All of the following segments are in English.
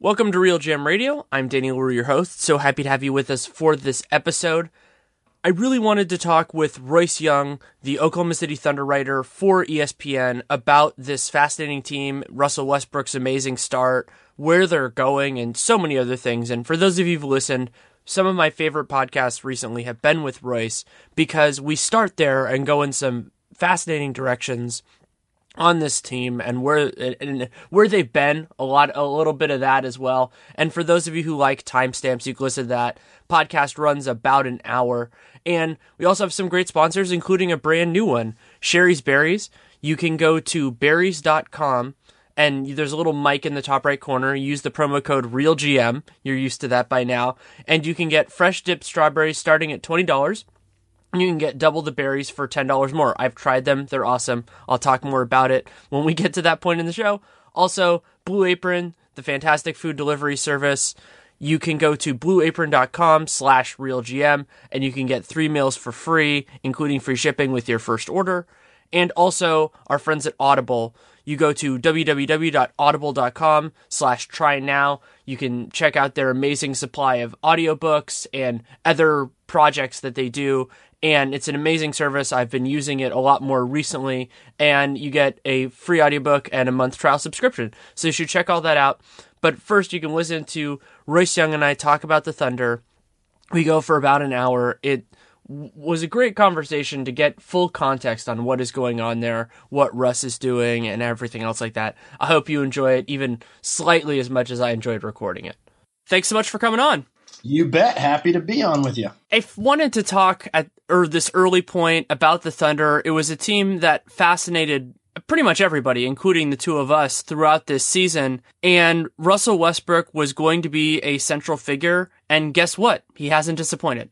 Welcome to RealGM Radio. I'm Danny Leroux, your host. So happy to have you with us for this episode. I really wanted to talk with Royce Young, the Oklahoma City Thunder writer for ESPN, about this fascinating team, Russell Westbrook's amazing start, where they're going, and so many other things. And for those of you who've listened, some of my favorite podcasts recently have been with Royce because we start there and go in some fascinating directions on this team and where and where they've been a lot a little bit of that as well. And for those of you who like timestamps you can listen to that. Podcast runs about an hour. And we also have some great sponsors including a brand new one Shari's Berries. You can go to berries.com and there's a little mic in the top right corner. Use the promo code realgm. You're used to that by now. And you can get fresh dipped strawberries starting at $20 you can get double the berries for $10 more. I've tried them. They're awesome. I'll talk more about it when we get to that point in the show. Also, Blue Apron, the fantastic food delivery service. You can go to blueapron.com slash realgm and you can get three meals for free, including free shipping with your first order. And also our friends at Audible. You go to www.audible.com slash try now. You can check out their amazing supply of audiobooks and other projects that they do and it's an amazing service. I've been using it a lot more recently, and you get a free audiobook and a month trial subscription. So you should check all that out. But first, you can listen to Royce Young and I talk about the Thunder. We go for about an hour. It was a great conversation to get full context on what is going on there, what Russ is doing, and everything else like that. I hope you enjoy it even slightly as much as I enjoyed recording it. Thanks so much for coming on. You bet. Happy to be on with you. I wanted to talk at or this early point about the Thunder. It was a team that fascinated pretty much everybody, including the two of us, throughout this season. And Russell Westbrook was going to be a central figure. And guess what? He hasn't disappointed.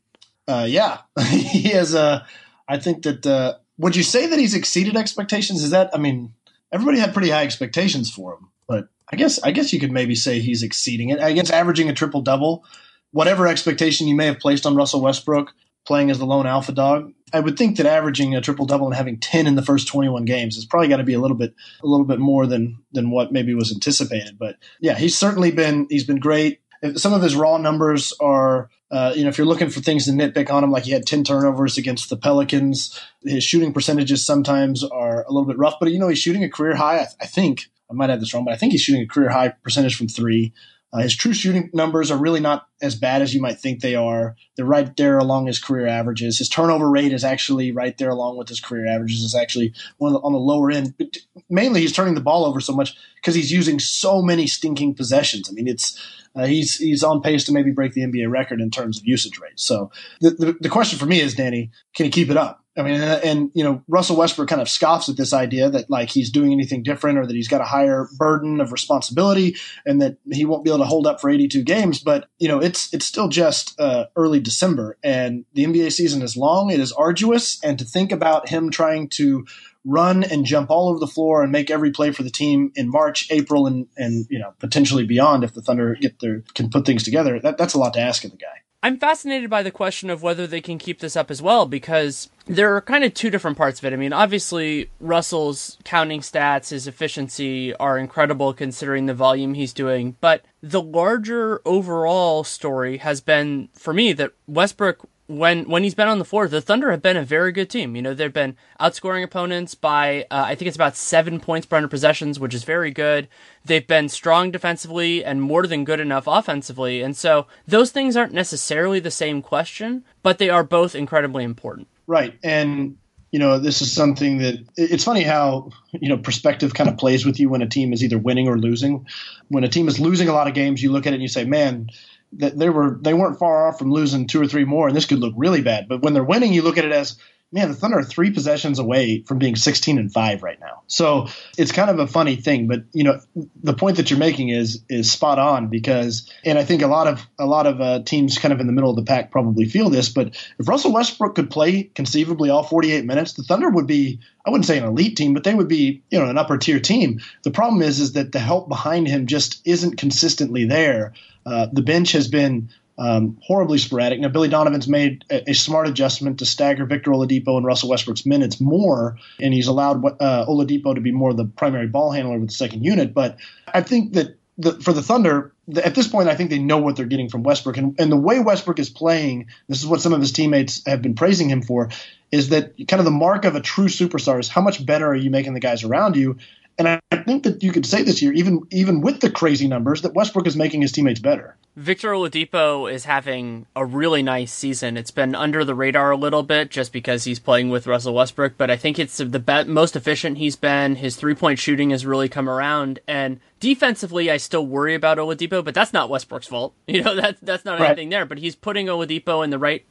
Uh, yeah, he has. Uh, I think that. Uh, would you say that he's exceeded expectations? Is that? I mean, everybody had pretty high expectations for him, but I guess I guess you could maybe say he's exceeding it. I guess averaging a triple double whatever expectation you may have placed on Russell Westbrook playing as the lone alpha dog, I would think that averaging a triple double and having 10 in the first 21 games is probably got to be a little bit a little bit more than than what maybe was anticipated. But yeah, he's certainly been he's been great. Some of his raw numbers are uh, you know, if you're looking for things to nitpick on him, like he had 10 turnovers against the Pelicans, his shooting percentages sometimes are a little bit rough, but you know, he's shooting a career high. I, th- I think I might have this wrong, but I think he's shooting a career high percentage from three. Uh, his true shooting numbers are really not as bad as you might think they are. They're right there along his career averages. His turnover rate is actually right there along with his career averages. It's actually one the, on the lower end. But mainly, he's turning the ball over so much because he's using so many stinking possessions. I mean, it's uh, he's he's on pace to maybe break the NBA record in terms of usage rate. So the, the, the question for me is, Danny, can he keep it up? I mean, and, you know, Russell Westbrook kind of scoffs at this idea that like he's doing anything different or that he's got a higher burden of responsibility and that he won't be able to hold up for 82 games. But you know, it's it's still just uh, early December, and the NBA season is long. It is arduous, and to think about him trying to run and jump all over the floor and make every play for the team in March, April, and and you know potentially beyond if the Thunder get their can put things together. That, that's a lot to ask of the guy. I'm fascinated by the question of whether they can keep this up as well because there are kind of two different parts of it. I mean, obviously, Russell's counting stats, his efficiency are incredible considering the volume he's doing, but the larger overall story has been for me that Westbrook when when he's been on the floor, the Thunder have been a very good team. You know, they've been outscoring opponents by uh, I think it's about seven points per hundred possessions, which is very good. They've been strong defensively and more than good enough offensively, and so those things aren't necessarily the same question, but they are both incredibly important. Right, and you know this is something that it's funny how you know perspective kind of plays with you when a team is either winning or losing. When a team is losing a lot of games, you look at it and you say, man that they were they weren't far off from losing two or three more, and this could look really bad. But when they're winning, you look at it as man, the Thunder are three possessions away from being 16 and five right now. So it's kind of a funny thing, but you know, the point that you're making is is spot on because, and I think a lot of a lot of uh, teams kind of in the middle of the pack probably feel this. But if Russell Westbrook could play conceivably all 48 minutes, the Thunder would be I wouldn't say an elite team, but they would be you know an upper tier team. The problem is is that the help behind him just isn't consistently there. Uh, the bench has been um, horribly sporadic. Now, Billy Donovan's made a, a, smart adjustment to stagger Victor Oladipo and Russell Westbrook's minutes more, and he's allowed uh, Oladipo to be more the primary ball handler with the second unit. But I think that the, for the Thunder, at this point, I think they know what they're getting from Westbrook, and, and the way Westbrook is playing, this is what some of his teammates have been praising him for, is that kind of the mark of a true superstar is how much better are you making the guys around you. And I, I think that you could say this year, even even with the crazy numbers, that Westbrook is making his teammates better. Victor Oladipo is having a really nice season. It's been under the radar a little bit just because he's playing with Russell Westbrook, but I think it's the be- most efficient he's been. His three point shooting has really come around, and defensively, I still worry about Oladipo, but that's not Westbrook's fault. You know, that's that's not right. anything there. But he's putting Oladipo in the right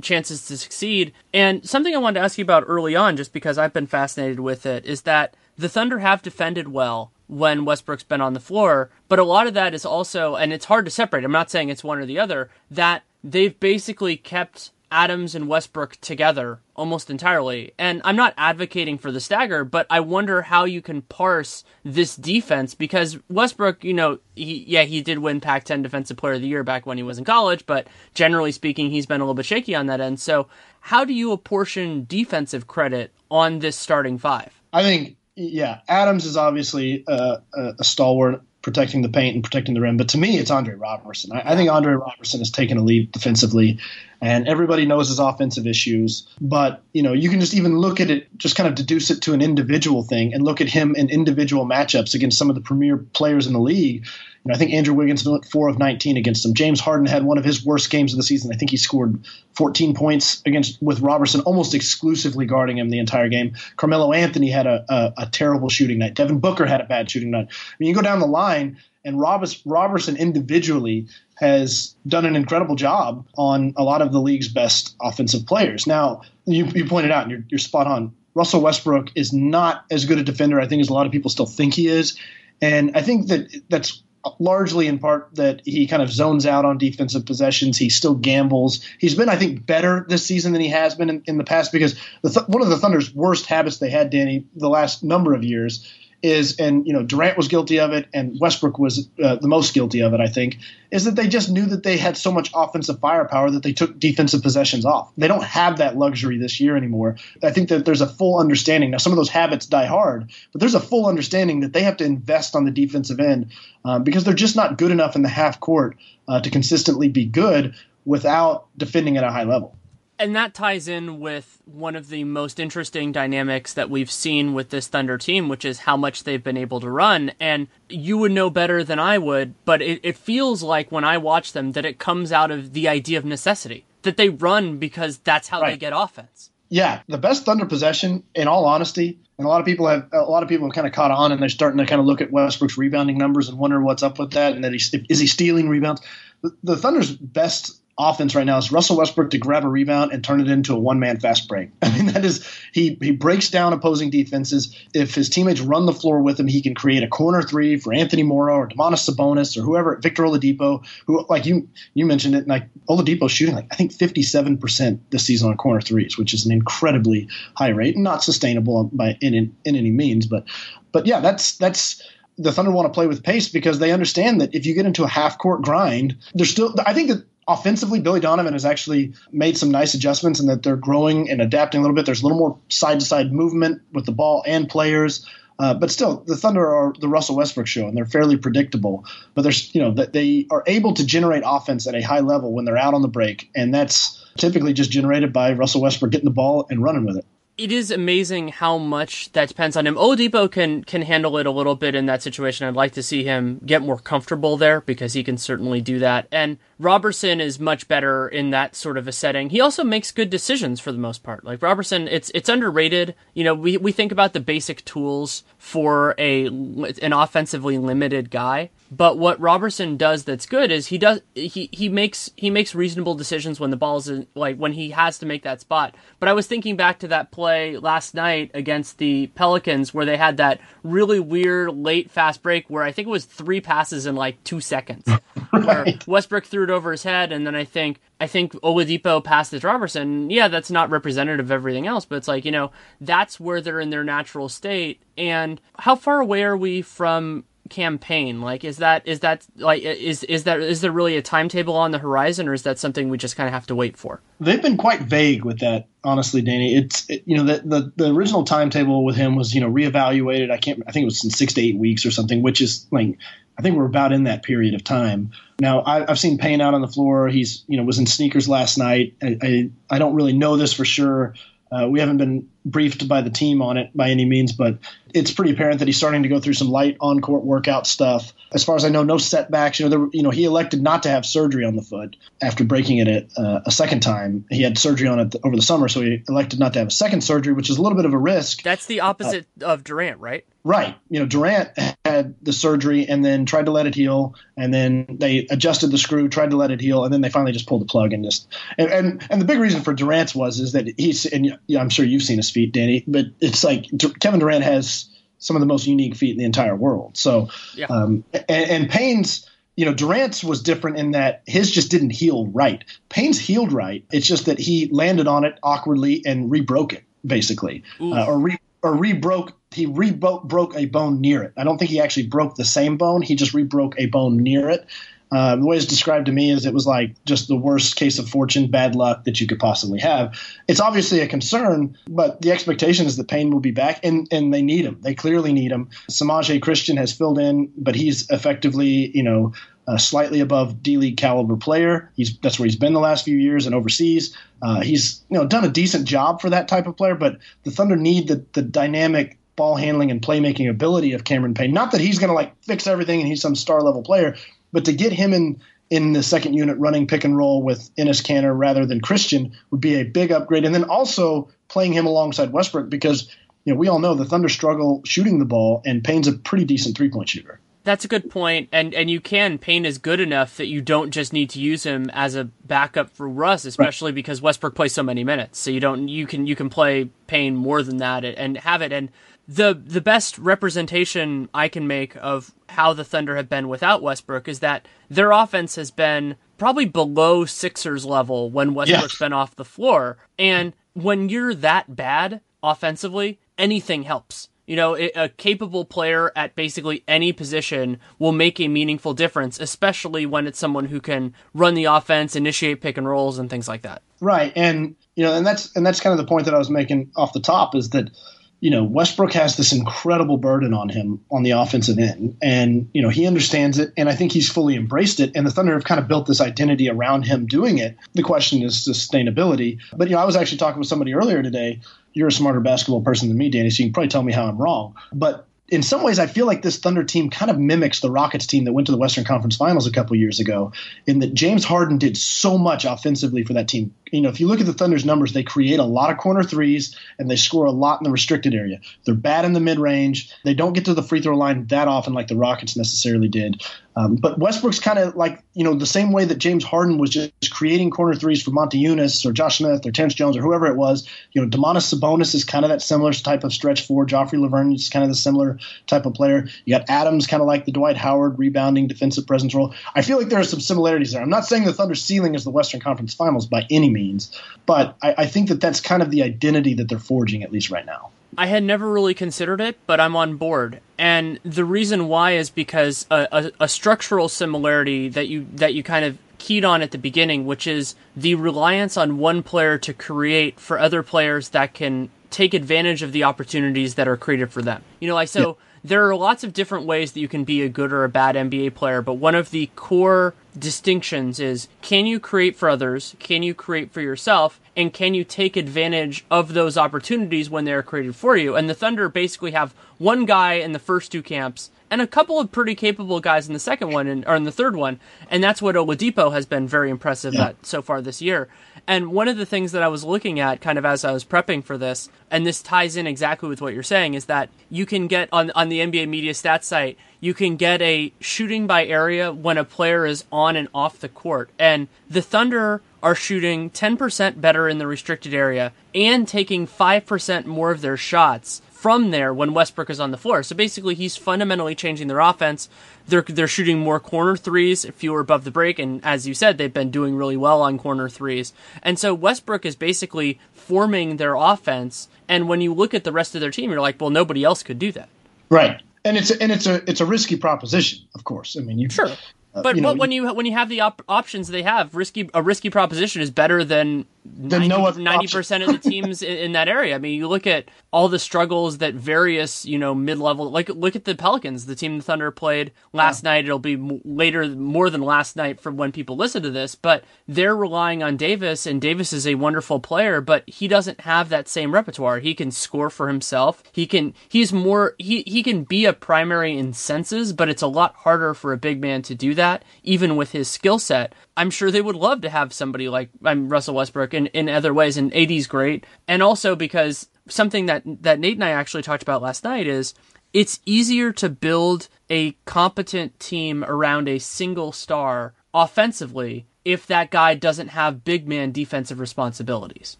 chances to succeed. And something I wanted to ask you about early on, just because I've been fascinated with it, is that the Thunder have defended well when Westbrook's been on the floor, but a lot of that is also, and it's hard to separate. I'm not saying it's one or the other. That they've basically kept Adams and Westbrook together almost entirely. And I'm not advocating for the stagger, but I wonder how you can parse this defense because Westbrook, you know, he, yeah, he did win Pac 10 Defensive Player of the Year back when he was in college, but generally speaking, he's been a little bit shaky on that end. So, how do you apportion defensive credit on this starting five? I think, yeah, Adams is obviously uh, a stalwart protecting the paint and protecting the rim. But to me, it's Andre Roberson. I, I, think Andre Roberson has taken a leap defensively, and everybody knows his offensive issues. But you know, you can just even look at it, just kind of deduce it to an individual thing, and look at him in individual matchups against some of the premier players in the league. You know, I think Andrew Wiggins went four of 19 against him. James Harden had one of his worst games of the season. I think he scored 14 points against with Roberson almost exclusively guarding him the entire game. Carmelo Anthony had a, a, a terrible shooting night. Devin Booker had a bad shooting night. I mean, you go down the line, and Roberson individually has done an incredible job on a lot of the league's best offensive players. Now, you, you pointed out, and you're, you're spot on. Russell Westbrook is not as good a defender, I think, as a lot of people still think he is. And I think that that's largely in part that he kind of zones out on defensive possessions. He still gambles. He's been, I think, better this season than he has been in, in the past because the th- one of the Thunder's worst habits they had, Danny, the last number of years is, and you know, Durant was guilty of it, and Westbrook was uh, the most guilty of it. I think is that they just knew that they had so much offensive firepower that they took defensive possessions off. They don't have that luxury this year anymore. I think that there's a full understanding now. Some of those habits die hard, but there's a full understanding that they have to invest on the defensive end um, because they're just not good enough in the half court uh, to consistently be good without defending at a high level and that ties in with one of the most interesting dynamics that we've seen with this Thunder team, which is how much they've been able to run. And you would know better than I would, but it, it feels like when I watch them that it comes out of the idea of necessity, that they run because that's how right. they get offense. Yeah, the best Thunder possession, in all honesty, and a lot of people have a lot of people have kind of caught on, and they're starting to kind of look at Westbrook's rebounding numbers and wonder what's up with that, and that he's is he stealing rebounds? The, the Thunder's best offense right now is Russell Westbrook to grab a rebound and turn it into a one man fast break. I mean, that is he he breaks down opposing defenses. If his teammates run the floor with him, he can create a corner three for Anthony Morrow or Domantas Sabonis or whoever, Victor Oladipo, who like you you mentioned it, like Oladipo shooting like I think fifty seven percent this season on corner threes, which is an incredibly high rate and not sustainable by in in, in any means, but but yeah, that's that's the Thunder want to play with pace because they understand that if you get into a half court grind, there's still I think that offensively, Billy Donovan has actually made some nice adjustments and that they're growing and adapting a little bit. There's a little more side to side movement with the ball and players. Uh, but still, the Thunder are the Russell Westbrook show, and they're fairly predictable. But there's, you know, that they are able to generate offense at a high level when they're out on the break, and that's typically just generated by Russell Westbrook getting the ball and running with it it is amazing how much that depends on him. Oladipo can can handle it a little bit in that situation. I'd like to see him get more comfortable there because he can certainly do that. And Roberson is much better in that sort of a setting. He also makes good decisions for the most part. Like Roberson, it's it's underrated. You know, we we think about the basic tools for a an offensively limited guy, but what Roberson does that's good is he does he he makes he makes reasonable decisions when the ball's in, like when he has to make that spot. But I was thinking back to that play last night against the Pelicans where they had that really weird late fast break where I think it was three passes in like two seconds. right. Westbrook threw it over his head, and then I think I think Oladipo to Roberson. Yeah, that's not representative of everything else, but it's like you know that's where they're in their natural state. And how far away are we from Cam Payne? Like, is that is that like is is that is there really a timetable on the horizon, or is that something we just kind of have to wait for? They've been quite vague with that, honestly, Danny. It's it, you know the, the the original timetable with him was you know reevaluated. I can't. I think it was in six to eight weeks or something, which is like I think we're about in that period of time. Now I, have seen Payne out on the floor. He's you know was in sneakers last night. I I, I don't really know this for sure. Uh, we haven't been briefed by the team on it by any means, but it's pretty apparent that he's starting to go through some light on-court workout stuff. As far as I know, no setbacks. You know, there, you know, he elected not to have surgery on the foot after breaking it uh, a second time. He had surgery on it over the summer, so he elected not to have a second surgery, which is a little bit of a risk. That's the opposite uh, of Durant, right? Right. You know, Durant had the surgery and then tried to let it heal, and then they adjusted the screw, tried to let it heal, and then they finally just pulled the plug and just. And and, and the big reason for Durant's was is that he's and I'm sure you've seen his feet, Danny, but it's like Kevin Durant has some of the most unique feet in the entire world. So, yeah. um, and, and Payne's you know, Durant's was different in that his just didn't heal right. Payne's healed right. It's just that he landed on it awkwardly and rebroke it, basically, uh, or re or rebroke he rebroke broke a bone near it. I don't think he actually broke the same bone. He just rebroke a bone near it. Uh, the way it's described to me is it was like just the worst case of fortune, bad luck that you could possibly have. It's obviously a concern, but the expectation is that Payne will be back, and, and they need him. They clearly need him. Semaj Christon has filled in, but he's effectively, you know, a slightly above D League caliber player. He's that's where he's been the last few years and overseas. Uh, he's you know done a decent job for that type of player, but the Thunder need the the dynamic ball handling and playmaking ability of Cameron Payne. Not that he's going to like fix everything and he's some star level player, but to get him in in the second unit running pick and roll with Enes Kanter rather than Christon would be a big upgrade. And then also playing him alongside Westbrook because you know we all know the Thunder struggle shooting the ball, and Payne's a pretty decent three point shooter. That's a good point, and and you can Payne is good enough that you don't just need to use him as a backup for Russ, especially right. because Westbrook plays so many minutes. So you don't you can you can play Payne more than that and have it. And the the best representation I can make of how the Thunder have been without Westbrook is that their offense has been probably below Sixers level when Westbrook's yeah. been off the floor. And when you're that bad offensively, anything helps. You know, a capable player at basically any position will make a meaningful difference, especially when it's someone who can run the offense, initiate pick and rolls, and things like that. Right, and you know, and that's and that's kind of the point that I was making off the top is that you know, Westbrook has this incredible burden on him on the offensive end. And, you know, he understands it. And I think he's fully embraced it. And the Thunder have kind of built this identity around him doing it. The question is sustainability. But, you know, I was actually talking with somebody earlier today. You're a smarter basketball person than me, Danny, so you can probably tell me how I'm wrong. But in some ways, I feel like this Thunder team kind of mimics the Rockets team that went to the Western Conference Finals a couple years ago, in that James Harden did so much offensively for that team. You know, if you look at the Thunder's numbers, they create a lot of corner threes and they score a lot in the restricted area. They're bad in the mid range. They don't get to the free throw line that often like the Rockets necessarily did. Um, but Westbrook's kind of like, you know, the same way that James Harden was just creating corner threes for Motiejunas or Josh Smith or Terrence Jones or whoever it was. You know, Domantas Sabonis is kind of that similar type of stretch four. Joffrey Lauvergne is kind of the similar type of player. You got Adams, kind of like the Dwight Howard rebounding defensive presence role. I feel like there are some similarities there. I'm not saying the Thunder ceiling is the Western Conference Finals by any means, but I, I think that that's kind of the identity that they're forging, at least right now. I had never really considered it, but I'm on board. And the reason why is because a, a, a, structural similarity that you that you kind of keyed on at the beginning, which is the reliance on one player to create for other players that can take advantage of the opportunities that are created for them. You know, like so. Yeah there are lots of different ways that you can be a good or a bad NBA player, but one of the core distinctions is can you create for others? Can you create for yourself? And can you take advantage of those opportunities when they're created for you? And the Thunder basically have one guy in the first two camps and a couple of pretty capable guys in the second one and, or in the third one. And that's what Oladipo has been very impressive yeah. at so far this year. And one of the things that I was looking at kind of as I was prepping for this, and this ties in exactly with what you're saying, is that you can get on, on the NBA media stats site, you can get a shooting by area when a player is on and off the court. And the Thunder are shooting 10% better in the restricted area and taking 5% more of their shots from there when Westbrook is on the floor. So basically, he's fundamentally changing their offense. They're they're shooting more corner threes, fewer above the break, and as you said, they've been doing really well on corner threes. And so Westbrook is basically forming their offense. And when you look at the rest of their team, you're like, well, nobody else could do that. Right. and it's a, and it's a it's a risky proposition, of course. I mean, you sure. Uh, but, you know, but when you when you have the op- options they have, risky a risky proposition is better than 90 percent of the teams in, that area. I mean, you look at all the struggles that various you know mid level like look at the Pelicans, the team the Thunder played last yeah. night. It'll be later more than last night from when people listen to this, but they're relying on Davis, and Davis is a wonderful player, but he doesn't have that same repertoire. He can score for himself. He can he's more he he can be a primary in senses, but it's a lot harder for a big man to do that that, even with his skill set. I'm sure they would love to have somebody like I'm Russell Westbrook in, in other ways, and AD's great. And also because something that, that Nate and I actually talked about last night is it's easier to build a competent team around a single star offensively if that guy doesn't have big man defensive responsibilities.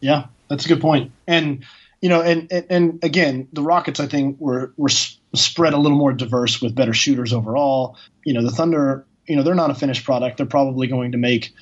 Yeah, that's a good point. And you know, and, and, and again, the Rockets I think were were spread a little more diverse with better shooters overall. You know, the Thunder you know they're not a finished product. They're probably going to make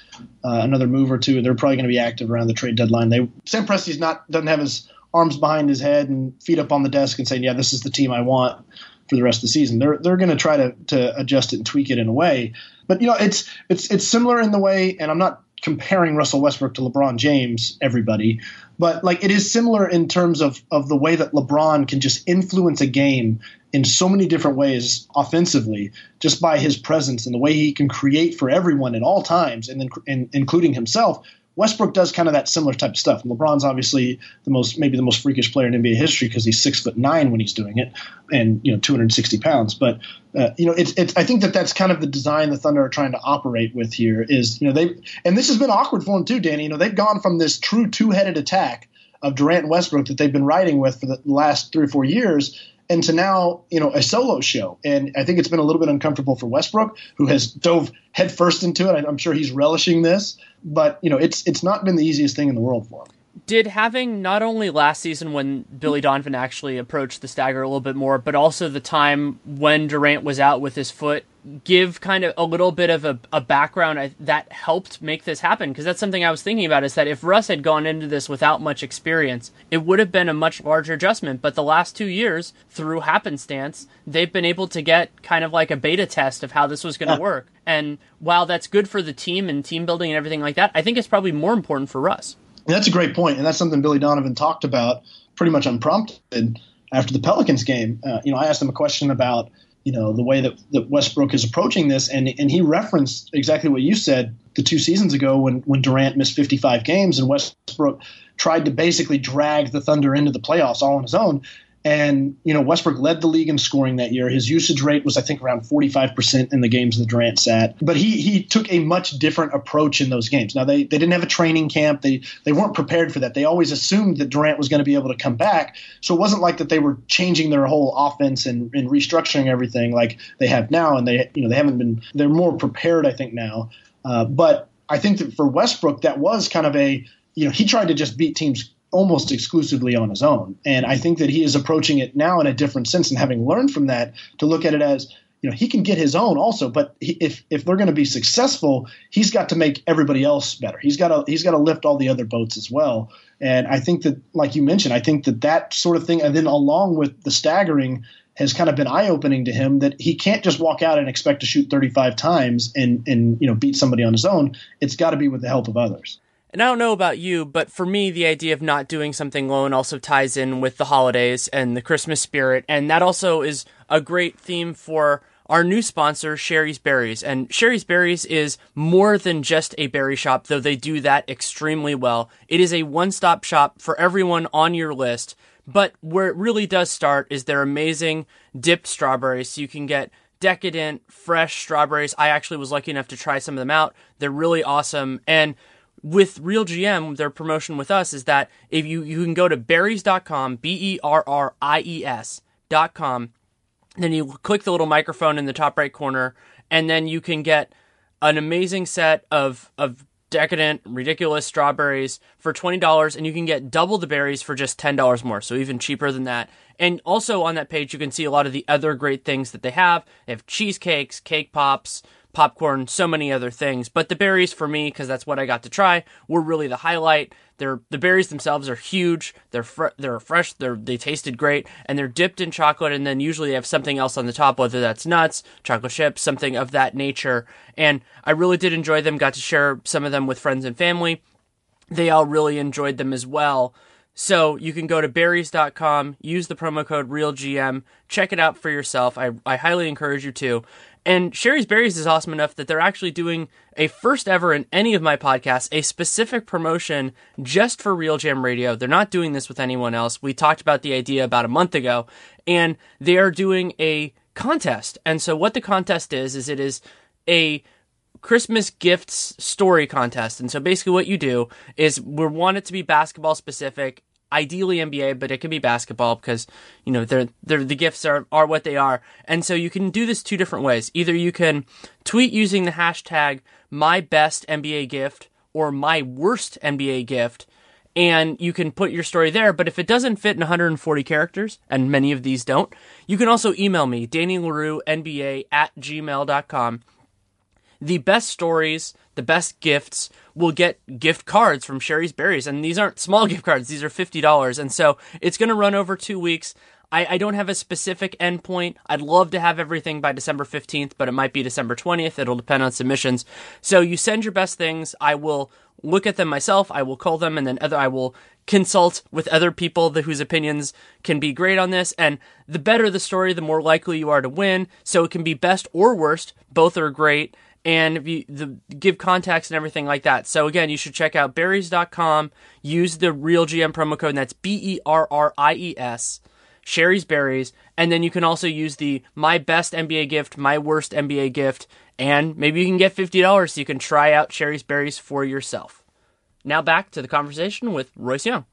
uh, another move or two. They're probably going to be active around the trade deadline. They Sam Presti's not doesn't have his arms behind his head and feet up on the desk and saying, "Yeah, this is the team I want for the rest of the season." They're they're going to try to to adjust it and tweak it in a way. But you know, it's it's it's similar in the way, and I'm not comparing Russell Westbrook to LeBron James, everybody, but like it is similar in terms of of the way that LeBron can just influence a game in so many different ways offensively just by his presence and the way he can create for everyone at all times and then and, including himself Westbrook does kind of that similar type of stuff. LeBron's obviously the most, maybe the most freakish player in NBA history because he's six foot nine when he's doing it, and you know 260 pounds. But uh, you know, it's, it's I think that that's kind of the design the Thunder are trying to operate with here. Is you know they and this has been awkward for them too, Danny. You know they've gone from this true two headed attack of Durant and Westbrook that they've been riding with for the last three or four years and to now you know a solo show. And i think it's been a little bit uncomfortable for westbrook who has dove headfirst into it. I'm sure he's relishing this but you know it's it's not been the easiest thing in the world for him. Did having not only last season when Billy Donovan actually approached the stagger a little bit more, but also the time when Durant was out with his foot give kind of a little bit of a, a background that helped make this happen? Because that's something I was thinking about is that if Russ had gone into this without much experience, it would have been a much larger adjustment. But the last two years, through happenstance, they've been able to get kind of like a beta test of how this was going to work. And while that's good for the team and team building and everything like that, I think it's probably more important for Russ. That's a great point, and that's something Billy Donovan talked about pretty much unprompted after the Pelicans game. Uh, you know, I asked him a question about you know the way that, that Westbrook is approaching this, and and he referenced exactly what you said the two seasons ago when when Durant missed 55 games and Westbrook tried to basically drag the Thunder into the playoffs all on his own. And, you know, Westbrook led the league in scoring that year. His usage rate was, I think, around 45% in the games that Durant sat. But he he took a much different approach in those games. Now, they, they didn't have a training camp. They, they weren't prepared for that. They always assumed that Durant was going to be able to come back. So it wasn't like that they were changing their whole offense and, and restructuring everything like they have now. And they, you know, they haven't been, they're more prepared, I think, now. Uh, but I think that for Westbrook, that was kind of a, you know, he tried to just beat teams almost exclusively on his own. And I think that he is approaching it now in a different sense and having learned from that to look at it as, you know, he can get his own also, but he, if if they're going to be successful, he's got to make everybody else better. He's got to he's got to lift all the other boats as well. And I think that, like you mentioned, I think that that sort of thing, and then along with the staggering, has kind of been eye opening to him that he can't just walk out and expect to shoot 35 times and and you know beat somebody on his own. It's got to be with the help of others. And I don't know about you, but for me, the idea of not doing something alone also ties in with the holidays and the Christmas spirit. And that also is a great theme for our new sponsor, Shari's Berries. And Shari's Berries is more than just a berry shop, though they do that extremely well. It is a one stop shop for everyone on your list. But where it really does start is their amazing dipped strawberries. So you can get decadent, fresh strawberries. I actually was lucky enough to try some of them out. They're really awesome. And with Real GM, their promotion with us is that if you you can go to berries.com, B E R R I E S.com, then you click the little microphone in the top right corner, and then you can get an amazing set of of decadent, ridiculous strawberries for $20 and you can get double the berries for just $10 more. So even cheaper than that. And also on that page, you can see a lot of the other great things that they have. They have cheesecakes, cake pops, popcorn, so many other things. But the berries for me, because that's what I got to try, were really the highlight. They're the berries themselves are huge. They're fr- they're fresh. They're they tasted great, and they're dipped in chocolate, and then usually they have something else on the top, whether that's nuts, chocolate chips, something of that nature. And I really did enjoy them. Got to share some of them with friends and family. They all really enjoyed them as well. So you can go to berries.com, use the promo code RealGM, check it out for yourself. I, I highly encourage you to. And Shari's Berries is awesome enough that they're actually doing a first ever in any of my podcasts, a specific promotion just for RealGM Radio. They're not doing this with anyone else. We talked about the idea about a month ago, and they are doing a contest. And so what the contest is, is it is a Christmas gifts story contest. And so basically what you do is we want it to be basketball specific, ideally NBA, but it can be basketball because, you know, they're, they're, the gifts are, are what they are. And so you can do this two different ways. Either you can tweet using the hashtag my best NBA gift or my worst NBA gift and you can put your story there. But if it doesn't fit in 140 characters, and many of these don't, you can also email me, Danny Leroux, NBA at gmail.com the best stories, the best gifts will get gift cards from Shari's Berries. And these aren't small gift cards, these are $50. And so it's going to run over two weeks. I, I don't have a specific endpoint. I'd love to have everything by December 15th, but it might be December 20th. It'll depend on submissions. So you send your best things. I will look at them myself. I will call them and then other, I will consult with other people whose opinions can be great on this. And the better the story, the more likely you are to win. So it can be best or worst. Both are great and you, the, give contacts and everything like that. So again, you should check out berries.com, use the real GM promo code, and that's B E R R I E S, Shari's Berries, and then you can also use the my best NBA gift, my worst NBA gift, and maybe you can get $50 so you can try out Shari's Berries for yourself. Now back to the conversation with Royce Young.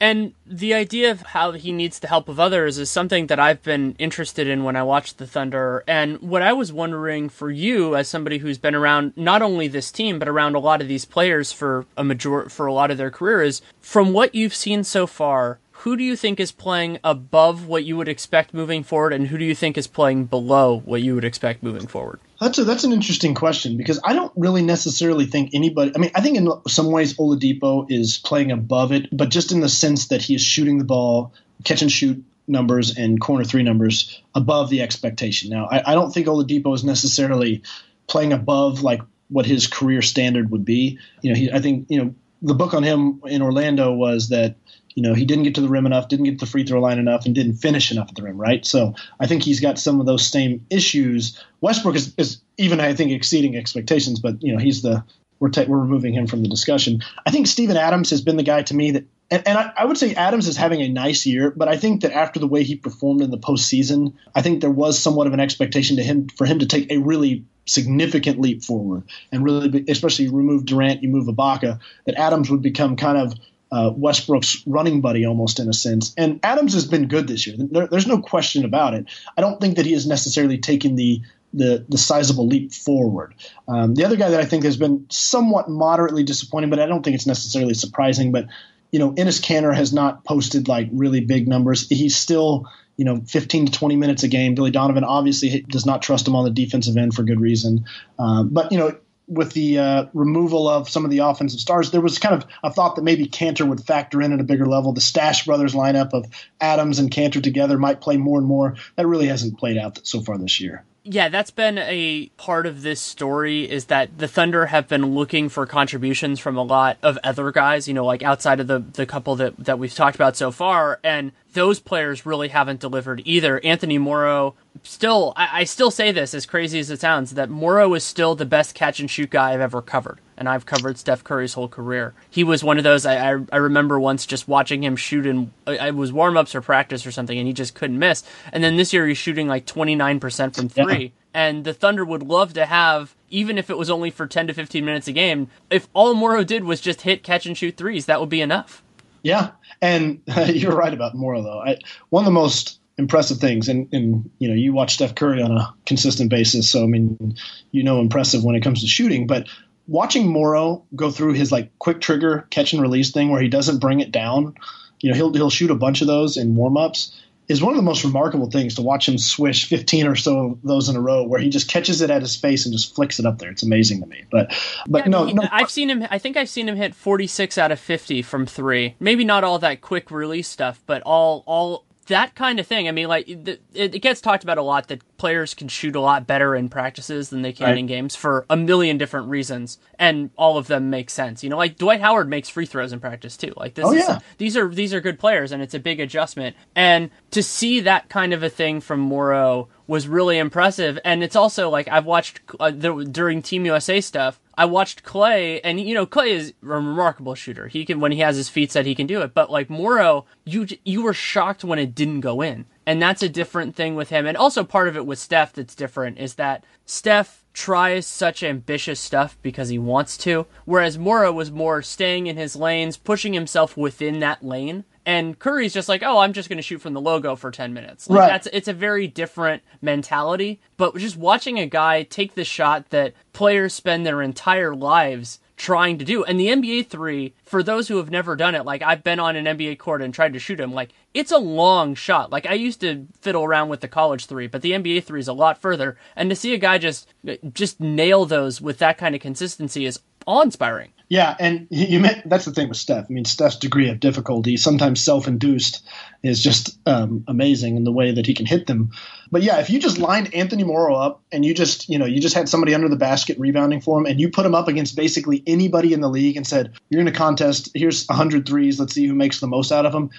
And the idea of how he needs the help of others is something that I've been interested in when I watched the Thunder. And what I was wondering for you, as somebody who's been around not only this team but around a lot of these players for a major for a lot of their career, is from what you've seen so far, who do you think is playing above what you would expect moving forward, and who do you think is playing below what you would expect moving forward? That's a, that's an interesting question because I don't really necessarily think anybody. I mean, I think in some ways Oladipo is playing above it, but just in the sense that he is shooting the ball, catch and shoot numbers and corner three numbers above the expectation. Now, I, I don't think Oladipo is necessarily playing above like what his career standard would be. You know, he, I think you know the book on him in Orlando was that you know, he didn't get to the rim enough, didn't get to the free throw line enough, and didn't finish enough at the rim, right? So I think he's got some of those same issues. Westbrook is, is even, I think, exceeding expectations, but, you know, he's the, we're, ta- we're removing him from the discussion. I think Steven Adams has been the guy to me that, and, and I, I, would say Adams is having a nice year, but I think that after the way he performed in the postseason, I think there was somewhat of an expectation to him for him to take a really significant leap forward and really, be, especially remove Durant, you move Ibaka, that Adams would become kind of uh, Westbrook's running buddy almost in a sense. And Adams has been good this year. There, there's no question about it. I don't think that he has necessarily taken the the, the sizable leap forward. Um, the other guy that I think has been somewhat moderately disappointing, but I don't think it's necessarily surprising. But you know, Enes Kanter has not posted like really big numbers. He's still you know 15 to 20 minutes a game. Billy Donovan obviously does not trust him on the defensive end for good reason. Um, but you know, with the uh, removal of some of the offensive stars, there was kind of a thought that maybe Kanter would factor in at a bigger level. The Stache Brothers lineup of Adams and Kanter together might play more and more. That really hasn't played out so far this year yeah, that's been a part of this story is that the Thunder have been looking for contributions from a lot of other guys, you know, like outside of the, the couple that, that we've talked about so far. And those players really haven't delivered either. Anthony Morrow, still, I, I still say this as crazy as it sounds, that Morrow is still the best catch and shoot guy I've ever covered and I've covered Steph Curry's whole career. He was one of those. I I, I remember once just watching him shoot in. I was warm ups or practice or something, and he just couldn't miss. And then this year he's shooting like twenty nine percent from three. Yeah. And the Thunder would love to have, even if it was only for ten to fifteen minutes a game, if all Morrow did was just hit catch and shoot threes, that would be enough. Yeah, and uh, you're right about Morrow though. I, one of the most impressive things. And, and, you know, you watch Steph Curry on a consistent basis. So, I mean, you know, impressive when it comes to shooting. But watching Morrow go through his like quick trigger catch and release thing where he doesn't bring it down, you know, he'll he'll shoot a bunch of those in warm ups. Is one of the most remarkable things to watch him swish 15 or so of those in a row where he just catches it at his face and just flicks it up there. It's amazing to me. But but Yeah, no, he- no, I've seen him. I think I've seen him hit 46 out of 50 from three. Maybe not all that quick release stuff, but all all that kind of thing. I mean, like it, it gets talked about a lot that players can shoot a lot better in practices than they can Right. in games for a million different reasons, and all of them make sense. You know, like Dwight Howard makes free throws in practice too. Like this Oh, is yeah. these are these are good players, and it's a big adjustment. And to see that kind of a thing from Morrow was really impressive. And it's also like I've watched uh, the, during Team USA stuff. I watched Clay, and you know Clay is a remarkable shooter. He can when he has his feet set, he can do it. But like Morrow, you you were shocked when it didn't go in, and that's a different thing with him. And also part of it with Steph that's different is that Steph tries such ambitious stuff because he wants to, whereas Morrow was more staying in his lanes, pushing himself within that lane. And Curry's just like, oh, I'm just going to shoot from the logo for 10 minutes. Like Right. that's it's a very different mentality. But just watching a guy take the shot that players spend their entire lives trying to do. And the NBA three, for those who have never done it, like I've been on an NBA court and tried to shoot him, like it's a long shot. Like I used to fiddle around with the college three, but the NBA three is a lot further. And to see a guy just just nail those with that kind of consistency is awe inspiring. Yeah, and you meant that's the thing with Steph. I mean, Steph's degree of difficulty, sometimes self-induced, is just um, amazing in the way that he can hit them. But yeah, if you just lined Anthony Morrow up and you just, you know, you just had somebody under the basket rebounding for him, and you put him up against basically anybody in the league and said, "You're in a contest. Here's 100 threes. Let's see who makes the most out of them."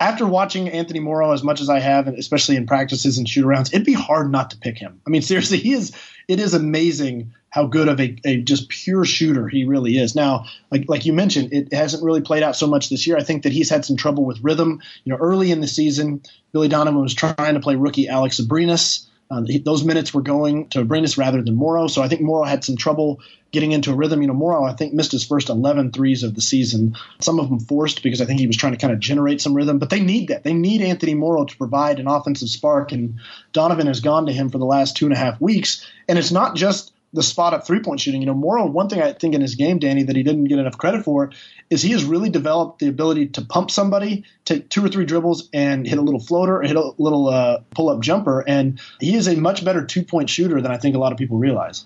After watching Anthony Morrow as much as I have, and especially in practices and shoot arounds, it'd be hard not to pick him. I mean, seriously, he is. It is amazing how good of a, a just pure shooter he really is. Now, like like you mentioned, it hasn't really played out so much this year. I think that he's had some trouble with rhythm. You know, early in the season, Billy Donovan was trying to play rookie Alex Abrines. Uh, he, those minutes were going to Abrinas rather than Morrow. So I think Morrow had some trouble getting into a rhythm. You know, Morrow, I think, missed his first 11 threes of the season. Some of them forced because I think he was trying to kind of generate some rhythm. But they need that. They need Anthony Morrow to provide an offensive spark. And Donovan has gone to him for the last two and a half weeks. And it's not just the spot up three point shooting. You know, Morrow, one thing I think in his game, Danny, that he didn't get enough credit for is he has really developed the ability to pump somebody, take two or three dribbles, and hit a little floater, hit a little uh, pull up jumper. And he is a much better two point shooter than I think a lot of people realize.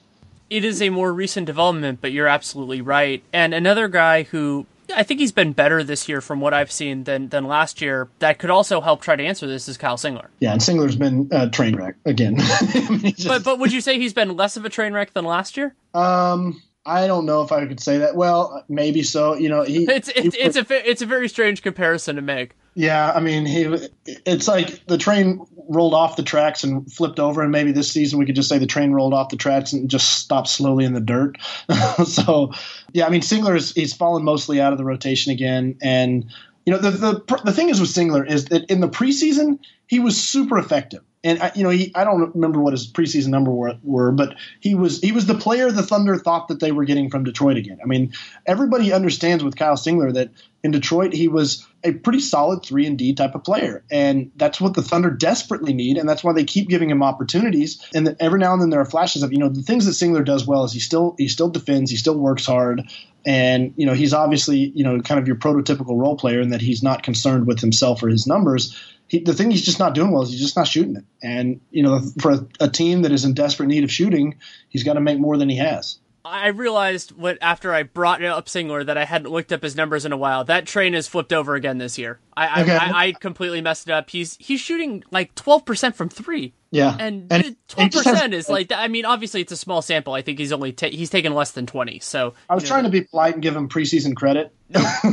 it is a more recent development, but you're absolutely right. And another guy who I think he's been better this year from what I've seen than than last year that could also help try to answer this is Kyle Singler. Yeah, and Singler's been a train wreck again. I mean, just- But but would you say he's been less of a train wreck than last year? um, I don't know if I could say that. Well, maybe so. You know, he It's it's, he- it's a it's a very strange comparison to make. Yeah, I mean, he. It's like the train rolled off the tracks and flipped over, and maybe this season we could just say the train rolled off the tracks and just stopped slowly in the dirt. so, yeah, I mean, Singler is he's fallen mostly out of the rotation again, and you know the the the thing is with Singler is that in the preseason he was super effective. And I, you know, he, I don't remember what his preseason number were, were, but he was he was the player the Thunder thought that they were getting from Detroit again. I mean, everybody understands with Kyle Singler that in Detroit he was a pretty solid three and D type of player, and that's what the Thunder desperately need, and that's why they keep giving him opportunities. And every now and then there are flashes of you know the things that Singler does well is he still he still defends, he still works hard, and you know he's obviously you know kind of your prototypical role player in that he's not concerned with himself or his numbers. He, the thing he's just not doing well is he's just not shooting it. And you know, for a, a team that is in desperate need of shooting, he's got to make more than he has. I realized what after I brought up Singler that I hadn't looked up his numbers in a while. That train has flipped over again this year. I Okay. I, I, I completely messed it up. He's he's shooting like twelve percent from three. Yeah, And he twelve just has- percent is like I mean obviously it's a small sample. I think he's only ta- he's taken less than twenty. So I was trying to be polite and give him preseason credit.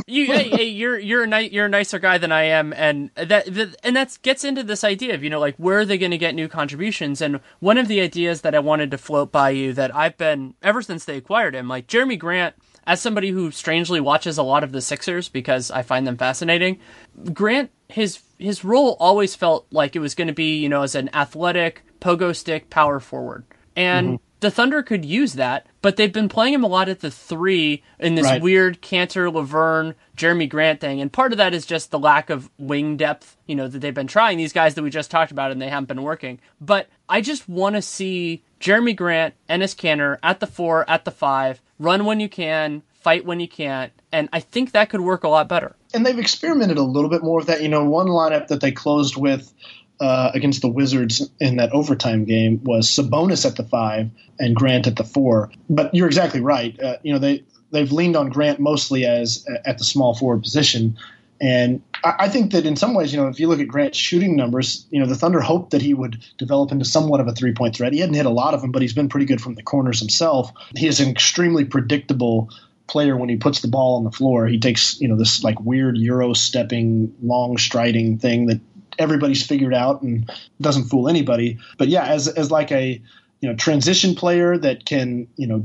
you hey, hey, you're you're a ni- you're a nicer guy than I am, and that, that and that gets into this idea of you know like where are they going to get new contributions? And one of the ideas that I wanted to float by you that I've been ever since they acquired him, like Jeremy Grant, as somebody who strangely watches a lot of the Sixers because I find them fascinating. Grant his his role always felt like it was going to be you know as an athletic pogo stick power forward, and mm-hmm. the Thunder could use that, but they've been playing him a lot at the three in this Right. weird Kanter, Lauvergne, Jeremy Grant thing, and part of that is just the lack of wing depth. You know that they've been trying these guys that we just talked about, and they haven't been working. But I just want to see Jeremy Grant, Enes Kanter at the four, at the five, run when you can, fight when you can't, and I think that could work a lot better. And they've experimented a little bit more with that. You know, one lineup that they closed with uh, against the Wizards in that overtime game was Sabonis at the five and Grant at the four. But you're exactly right. Uh, you know, they they've leaned on Grant mostly as at the small forward position. And I think that in some ways, you know, if you look at Grant's shooting numbers, you know, the Thunder hoped that he would develop into somewhat of a three point threat. He hadn't hit a lot of them, but he's been pretty good from the corners himself. He is an extremely predictable player when he puts the ball on the floor. He takes, you know, this like weird Euro stepping, long striding thing that everybody's figured out and doesn't fool anybody. But yeah, as as like a you know transition player that can you know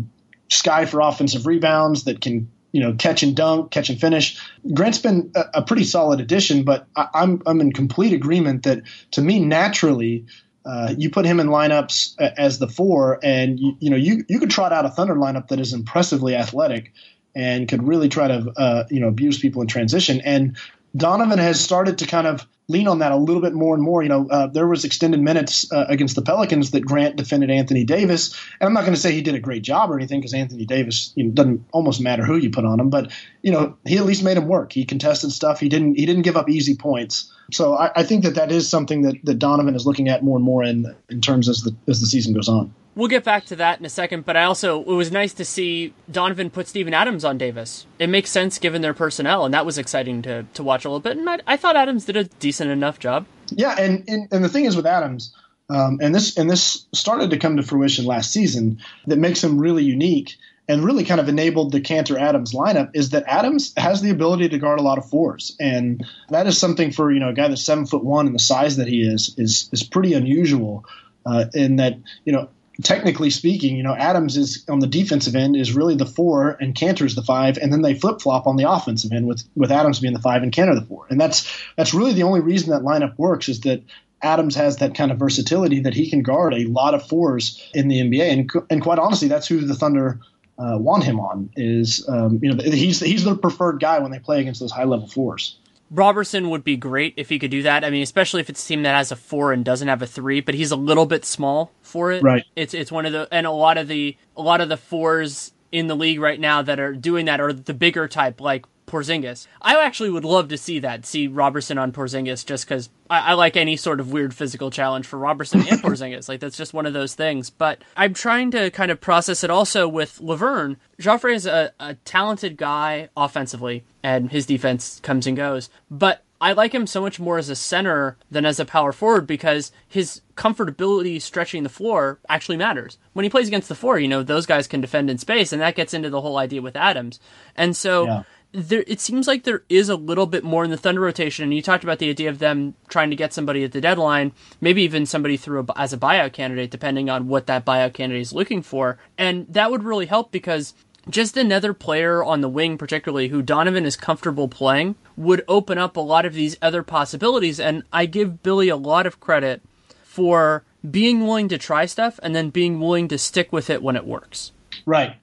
sky for offensive rebounds that can you know catch and dunk, catch and finish. Grant's been a, a pretty solid addition, but I, I'm I'm in complete agreement that to me naturally. Uh, you put him in lineups as the four, and you, you know you you could trot out a Thunder lineup that is impressively athletic and could really try to uh, you know abuse people in transition. And Donovan has started to kind of lean on that a little bit more and more. You know, uh, there was extended minutes uh, against the Pelicans that Grant defended Anthony Davis, and I'm not going to say he did a great job or anything because Anthony Davis you know, doesn't almost matter who you put on him, but you know he at least made him work. He contested stuff. He didn't he didn't give up easy points. So I, I think that that is something that, that Donovan is looking at more and more in in terms as the as the season goes on. We'll get back to that in a second, but I also it was nice to see Donovan put Steven Adams on Davis. It makes sense given their personnel, and that was exciting to to watch a little bit. And I, I thought Adams did a decent enough job. Yeah, and and, and the thing is with Adams, um, and this and this started to come to fruition last season that makes him really unique and really kind of enabled the Kanter Adams lineup is that Adams has the ability to guard a lot of fours, and that is something for you know a guy that's seven foot one and the size that he is is is pretty unusual. Uh, in that you know technically speaking, you know, Adams is on the defensive end is really the four and Kanter's the five, and then they flip flop on the offensive end with with Adams being the five and Kanter the four, and that's that's really the only reason that lineup works is that Adams has that kind of versatility that he can guard a lot of fours in the NBA, and and quite honestly, that's who the Thunder. Uh, want him on is um, you know he's he's the preferred guy when they play against those high level fours. Roberson would be great if he could do that. I mean, especially if it's a team that has a four and doesn't have a three, but he's a little bit small for it. Right. It's it's one of the and a lot of the a lot of the fours in the league right now that are doing that are the bigger type, like Porzingis. I actually would love to see that, see Roberson on Porzingis, just because I, I, like any sort of weird physical challenge for Roberson and Porzingis. Like that's just one of those things. But I'm trying to kind of process it also with Lauvergne. Joffrey is a, a talented guy offensively, and his defense comes and goes. But I like him so much more as a center than as a power forward because his comfortability stretching the floor actually matters. When he plays against the four, you know, those guys can defend in space, and that gets into the whole idea with Adams. And so yeah there it seems like there is a little bit more in the Thunder rotation. And you talked about the idea of them trying to get somebody at the deadline, maybe even somebody through a, as a buyout candidate, depending on what that buyout candidate is looking for. And that would really help because just another player on the wing, particularly who Donovan is comfortable playing, would open up a lot of these other possibilities. And I give Billy a lot of credit for being willing to try stuff and then being willing to stick with it when it works. Right.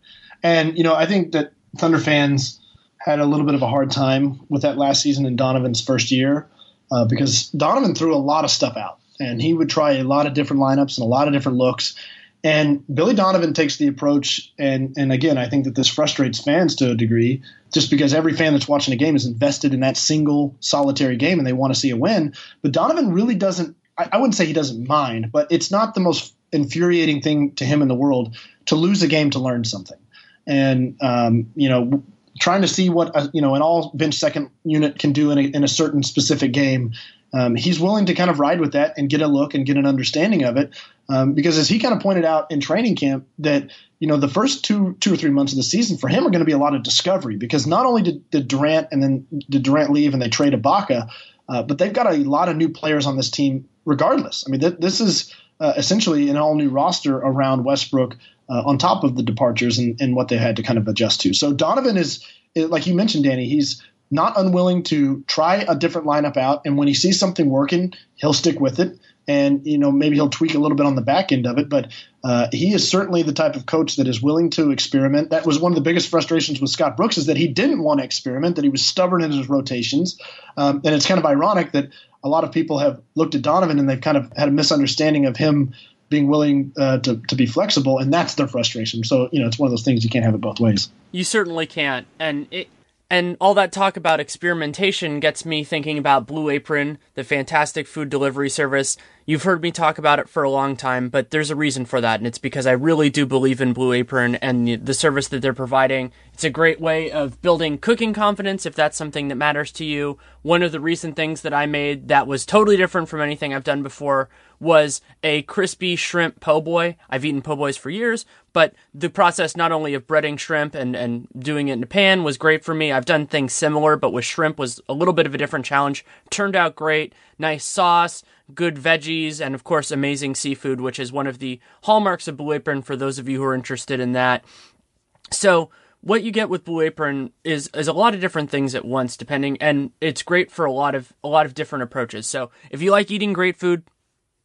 And, you know, I think that Thunder fans had a little bit of a hard time with that last season in Donovan's first year uh, because Donovan threw a lot of stuff out and he would try a lot of different lineups and a lot of different looks. And Billy Donovan takes the approach, and and again, I think that this frustrates fans to a degree, just because every fan that's watching a game is invested in that single solitary game and they want to see a win. But Donovan really doesn't. I, I wouldn't say he doesn't mind, but it's not the most infuriating thing to him in the world to lose a game to learn something. And um, you know, trying to see what a, you know an all bench second unit can do in a, in a certain specific game. Um, he's willing to kind of ride with that and get a look and get an understanding of it. Um, because as he kind of pointed out in training camp, that you know the first two two or three months of the season for him are going to be a lot of discovery because not only did, did Durant and then did Durant leave and they trade Ibaka, uh, but they've got a lot of new players on this team regardless. I mean, th- this is uh, essentially an all new roster around Westbrook uh, on top of the departures and, and, what they had to kind of adjust to. So Donovan is, like you mentioned, Danny, he's not unwilling to try a different lineup out, and when he sees something working, he'll stick with it. And you know maybe he'll tweak a little bit on the back end of it, but uh, he is certainly the type of coach that is willing to experiment. That was one of the biggest frustrations with Scott Brooks is that he didn't want to experiment, that he was stubborn in his rotations, um, and it's kind of ironic that a lot of people have looked at Donovan and they've kind of had a misunderstanding of him being willing uh, to, to be flexible, and that's their frustration. So, you know, it's one of those things you can't have it both ways. You certainly can't. And it and all that talk about experimentation gets me thinking about Blue Apron, the fantastic food delivery service. You've heard me talk about it for a long time, but there's a reason for that, and it's because I really do believe in Blue Apron and the service that they're providing. It's a great way of building cooking confidence if that's something that matters to you. One of the recent things that I made that was totally different from anything I've done before was a crispy shrimp po' boy. I've eaten po' boys for years, but the process not only of breading shrimp and, and doing it in a pan was great for me. I've done things similar, but with shrimp was a little bit of a different challenge. Turned out great. Nice sauce, good veggies, and of course, amazing seafood, which is one of the hallmarks of Blue Apron for those of you who are interested in that. So, what you get with Blue Apron is is a lot of different things at once, depending, and it's great for a lot of a lot of different approaches. So, if you like eating great food,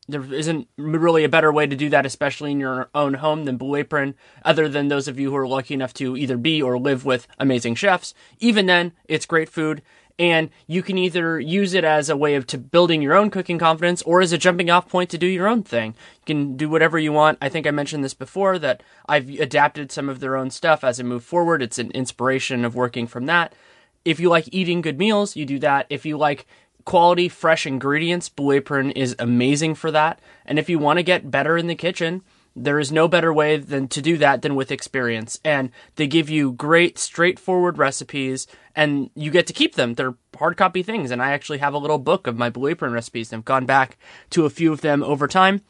there isn't really a better way to do that, especially in your own home, than Blue Apron, other than those of you who are lucky enough to either be or live with amazing chefs. Even then, it's great food, and you can either use it as a way of to building your own cooking confidence or as a jumping off point to do your own thing. You can do whatever you want. I think I mentioned this before that I've adapted some of their own stuff as I move forward. It's an inspiration of working from that. If you like eating good meals, you do that. If you like quality, fresh ingredients, Blue Apron is amazing for that. And if you want to get better in the kitchen, there is no better way than to do that than with experience. And they give you great, straightforward recipes, and you get to keep them. They're hard copy things, and I actually have a little book of my Blue Apron recipes. and I've gone back to a few of them over time.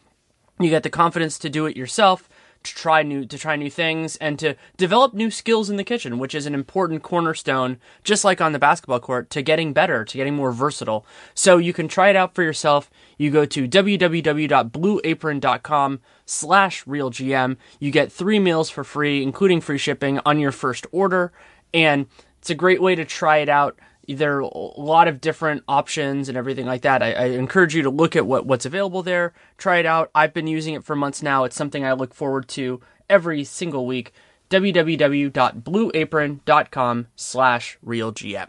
You get the confidence to do it yourself to try new to try new things and to develop new skills in the kitchen, which is an important cornerstone, just like on the basketball court, to getting better, to getting more versatile. So you can try it out for yourself. You go to www.blueapron.com slash realgm. You get three meals for free, including free shipping on your first order. And it's a great way to try it out there are a lot of different options and everything like that. I, I, encourage you to look at what, what's available there, try it out. I've been using it for months now. It's something I look forward to every single week. www.blueapron.com slash realgm.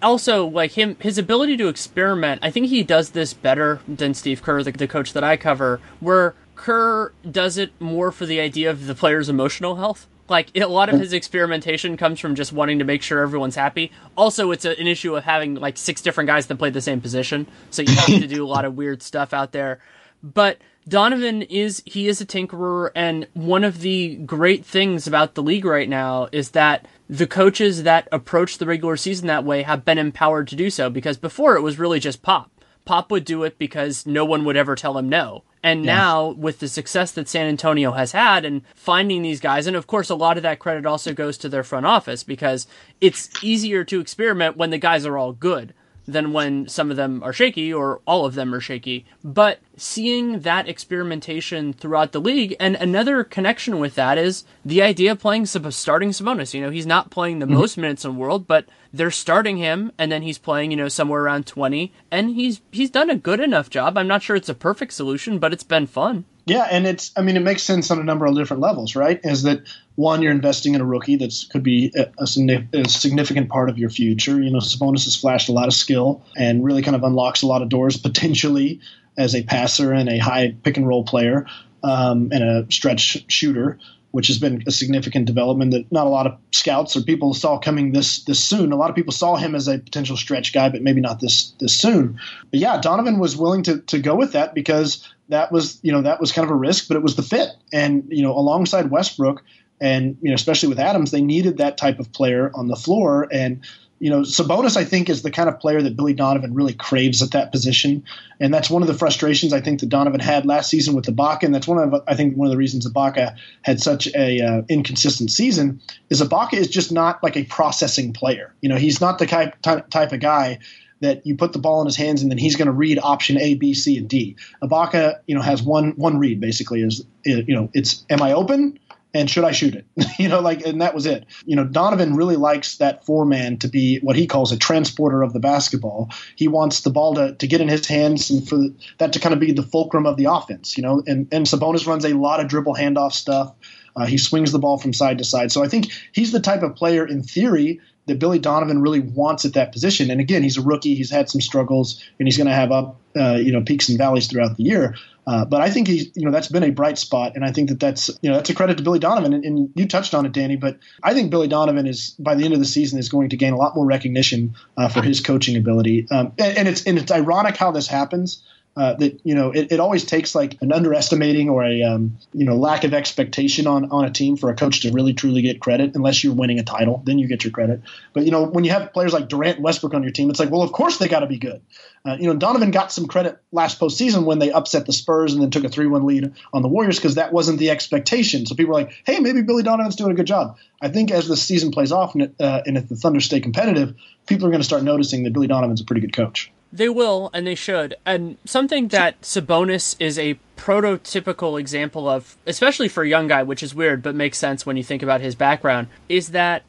Also, like him, his ability to experiment, I think he does this better than Steve Kerr, the, the coach that I cover, where Kerr does it more for the idea of the player's emotional health like a lot of his experimentation comes from just wanting to make sure everyone's happy. Also, it's a, an issue of having like six different guys that play the same position, so you have to do a lot of weird stuff out there. But Donovan is he is a tinkerer, and one of the great things about the league right now is that the coaches that approach the regular season that way have been empowered to do so. Because before it was really just Pop. Pop would do it because no one would ever tell him no. And yeah. now, with the success that San Antonio has had and finding these guys, and of course, a lot of that credit also goes to their front office because it's easier to experiment when the guys are all good than when some of them are shaky or all of them are shaky. But seeing that experimentation throughout the league, and another connection with that is the idea of playing starting Sabonis. You know, he's not playing the mm-hmm. most minutes in the world, but they're starting him, and then he's playing, you know, somewhere around twenty, and he's he's done a good enough job. I'm not sure it's a perfect solution, but it's been fun. Yeah, and it's I mean it makes sense on a number of different levels, right? Is that one you're investing in a rookie that could be a, a, significant part of your future. You know, Sabonis has flashed a lot of skill and really kind of unlocks a lot of doors potentially as a passer and a high pick and roll player um, and a stretch shooter which has been a significant development that not a lot of scouts or people saw coming this this soon. A lot of people saw him as a potential stretch guy, but maybe not this this soon. But yeah, Donovan was willing to to go with that because that was you know that was kind of a risk, but it was the fit. And you know, alongside Westbrook, and you know, especially with Adams, they needed that type of player on the floor. And you know, Sabonis, I think, is the kind of player that Billy Donovan really craves at that position, and that's one of the frustrations I think that Donovan had last season with Ibaka, and that's one of I think one of the reasons Ibaka had such a uh, inconsistent season is Ibaka is just not like a processing player. You know, he's not the type type of guy that you put the ball in his hands and then he's going to read option A, B, C, and D. Ibaka, you know, has one one read basically is you know it's am I open and should I shoot it? you know, like, and that was it. You know, Donovan really likes that four man to be what he calls a transporter of the basketball. He wants the ball to, to get in his hands and for that to kind of be the fulcrum of the offense, you know, and, and Sabonis runs a lot of dribble handoff stuff. Uh, he swings the ball from side to side. So I think he's the type of player in theory that Billy Donovan really wants at that position. And again, he's a rookie. He's had some struggles, and he's going to have up, uh, you know, peaks and valleys throughout the year. Uh, but I think he's, you know, that's been a bright spot, and I think that that's, you know, that's a credit to Billy Donovan. And, and, you touched on it, Danny, but I think Billy Donovan is by the end of the season is going to gain a lot more recognition uh, for his coaching ability. Um, and, and, it's and it's ironic how this happens uh, that you know it, it always takes like an underestimating or a um, you know lack of expectation on on a team for a coach to really truly get credit. Unless you're winning a title then you get your credit. But you know when you have players like Durant and Westbrook on your team it's like well of course they got to be good. Uh, you know Donovan got some credit last postseason when they upset the Spurs and then took a three one lead on the Warriors because that wasn't the expectation. So people were like hey maybe Billy Donovan's doing a good job. I think as the season plays off and, uh, and if the Thunder stay competitive people are going to start noticing that Billy Donovan's a pretty good coach. They will, and they should. And something that Sabonis is a prototypical example of, especially for a young guy, which is weird but makes sense when you think about his background, is that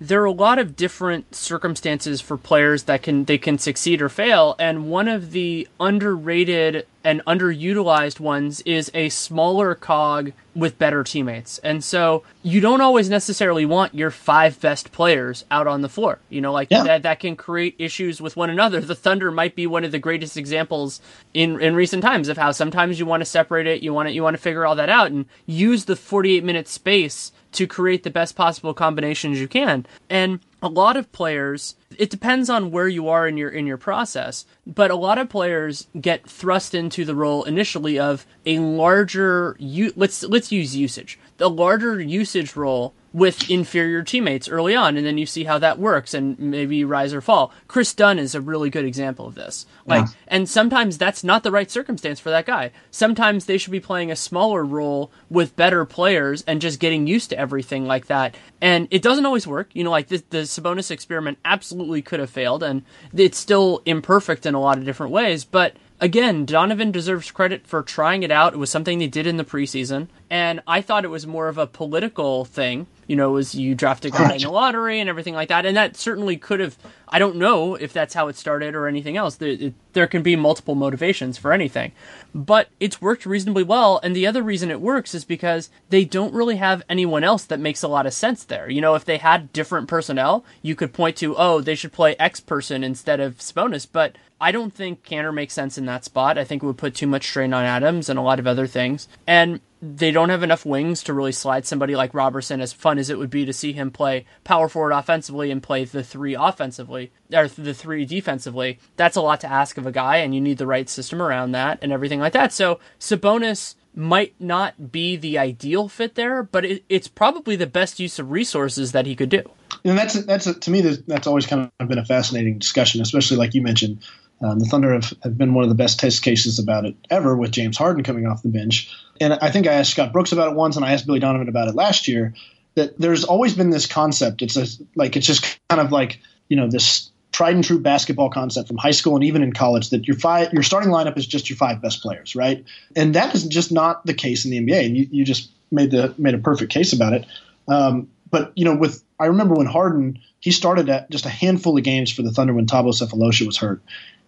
there are a lot of different circumstances for players that can they can succeed or fail and one of the underrated and underutilized ones is a smaller cog with better teammates. And so you don't always necessarily want your five best players out on the floor. You know, like yeah. that that can create issues with one another. The Thunder might be one of the greatest examples in in recent times of how sometimes you want to separate it, you want to you want to figure all that out and use the 48 minute space to create the best possible combinations you can. And a lot of players it depends on where you are in your in your process but a lot of players get thrust into the role initially of a larger let's let's use usage the larger usage role with inferior teammates early on, and then you see how that works, and maybe rise or fall. Kris Dunn is a really good example of this. Like, yeah. and sometimes that's not the right circumstance for that guy. Sometimes they should be playing a smaller role with better players and just getting used to everything like that. And it doesn't always work. You know, like the, the Sabonis experiment absolutely could have failed, and it's still imperfect in a lot of different ways, but again, Donovan deserves credit for trying it out. It was something they did in the preseason, and I thought it was more of a political thing. You know, was you draft a guy in the lottery and everything like that, and that certainly could have. I don't know if that's how it started or anything else. There, it, there can be multiple motivations for anything, but it's worked reasonably well. And the other reason it works is because they don't really have anyone else that makes a lot of sense there. You know, if they had different personnel, you could point to, oh, they should play X person instead of Sabonis, but I don't think Kanter makes sense in that spot. I think it would put too much strain on Adams and a lot of other things. And they don't have enough wings to really slide somebody like Roberson, as fun as it would be to see him play power forward offensively and play the three offensively, or the three defensively. That's a lot to ask of a guy, and you need the right system around that and everything like that. So Sabonis might not be the ideal fit there, but it, it's probably the best use of resources that he could do. And that's that's to me that's always kind of been a fascinating discussion, especially like you mentioned um, the Thunder have, have been one of the best test cases about it ever with James Harden coming off the bench. And I think I asked Scott Brooks about it once, and I asked Billy Donovan about it last year. That there's always been this concept. It's a, like it's just kind of like you know this tried and true basketball concept from high school and even in college that your five your starting lineup is just your five best players, right? And that is just not the case in the NBA. And you, you just made the made a perfect case about it. Um, but you know, with I remember when Harden he started at just a handful of games for the Thunder when Thabo Sefolosha was hurt,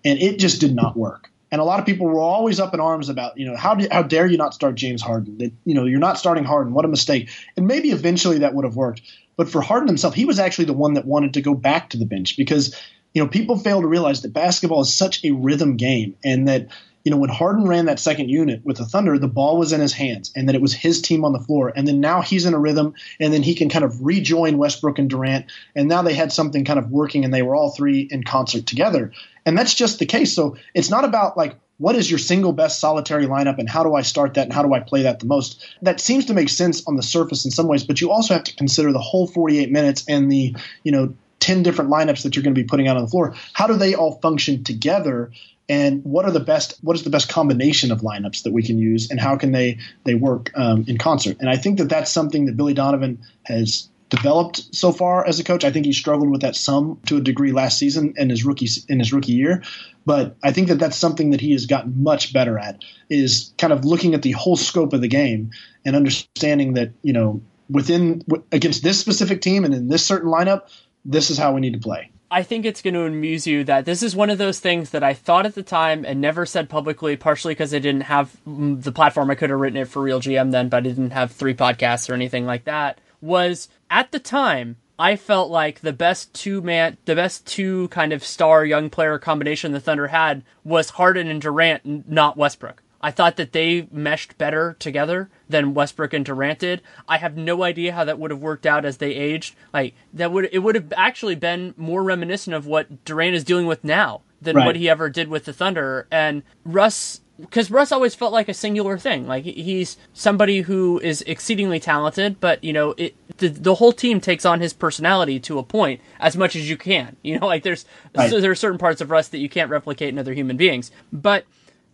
and it just did not work. And a lot of people were always up in arms about, you know, how do, how dare you not start James Harden? That you know, you're not starting Harden. What a mistake. And maybe eventually that would have worked. But for Harden himself, he was actually the one that wanted to go back to the bench because, you know, people fail to realize that basketball is such a rhythm game and that you know, when Harden ran that second unit with the Thunder, the ball was in his hands and that it was his team on the floor. And then now he's in a rhythm and then he can kind of rejoin Westbrook and Durant. And now they had something kind of working and they were all three in concert together. And that's just the case. So it's not about like, what is your single best solitary lineup and how do I start that and how do I play that the most? That seems to make sense on the surface in some ways, but you also have to consider the whole 48 minutes and the, you know, 10 different lineups that you're going to be putting out on the floor. How do they all function together? And what are the best? What is the best combination of lineups that we can use, and how can they they work um, in concert? And I think that that's something that Billy Donovan has developed so far as a coach. I think he struggled with that some to a degree last season in his rookie in his rookie year, but I think that that's something that he has gotten much better at is kind of looking at the whole scope of the game and understanding that you know within against this specific team and in this certain lineup, this is how we need to play. I think it's going to amuse you that this is one of those things that I thought at the time and never said publicly, partially because I didn't have the platform. I could have written it for RealGM then, but I didn't have three podcasts or anything like that. Was at the time, I felt like the best two man, the best two kind of star young player combination the Thunder had was Harden and Durant, not Westbrook. I thought that they meshed better together than Westbrook and Durant did. I have no idea how that would have worked out as they aged. Like that would it would have actually been more reminiscent of what Durant is dealing with now than right. what he ever did with the Thunder. And Russ because Russ always felt like a singular thing. Like he's somebody who is exceedingly talented, but you know, it, the the whole team takes on his personality to a point as much as you can. You know, like there's right. so there are certain parts of Russ that you can't replicate in other human beings, but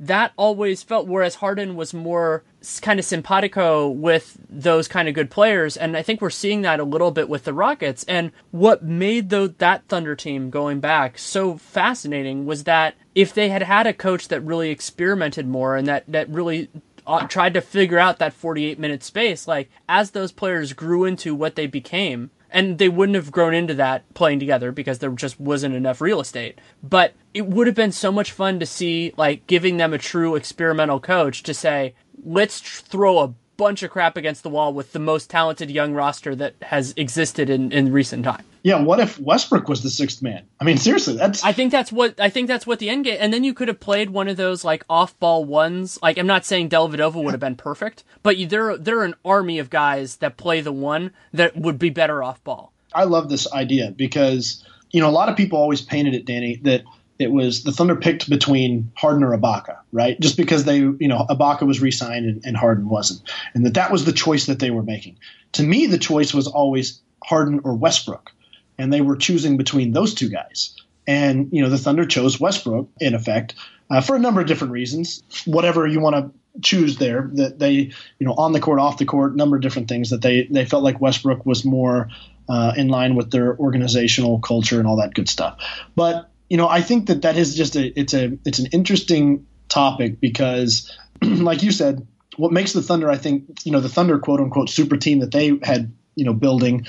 that always felt whereas Harden was more kind of simpatico with those kind of good players and I think we're seeing that a little bit with the Rockets and what made that Thunder team going back so fascinating was that if they had had a coach that really experimented more and that that really Uh, tried to figure out that 48 minute space like as those players grew into what they became and they wouldn't have grown into that playing together because there just wasn't enough real estate. But it would have been so much fun to see, like, giving them a true experimental coach to say, let's throw a bunch of crap against the wall with the most talented young roster that has existed in, in recent time. Yeah, what if Westbrook was the sixth man? I mean, seriously, that's. I think that's what I think that's what the end game. And then you could have played one of those like off-ball ones. Like I'm not saying Dellavedova would have been perfect, but you, there there are an army of guys that play the one that would be better off ball. I love this idea because you know a lot of people always painted it, Danny, that it was the Thunder picked between Harden or Ibaka, right? Just because they, you know, Ibaka was re-signed and, and Harden wasn't, and that that was the choice that they were making. To me, the choice was always Harden or Westbrook, and they were choosing between those two guys. And you know, the Thunder chose Westbrook in effect uh, for a number of different reasons. Whatever you want to choose there, that they, you know, on the court, off the court, number of different things that they they felt like Westbrook was more uh, in line with their organizational culture and all that good stuff. But you know, I think that that is just a it's a it's an interesting topic because, like you said, what makes the Thunder, I think, you know, the Thunder quote unquote super team that they had, you know, building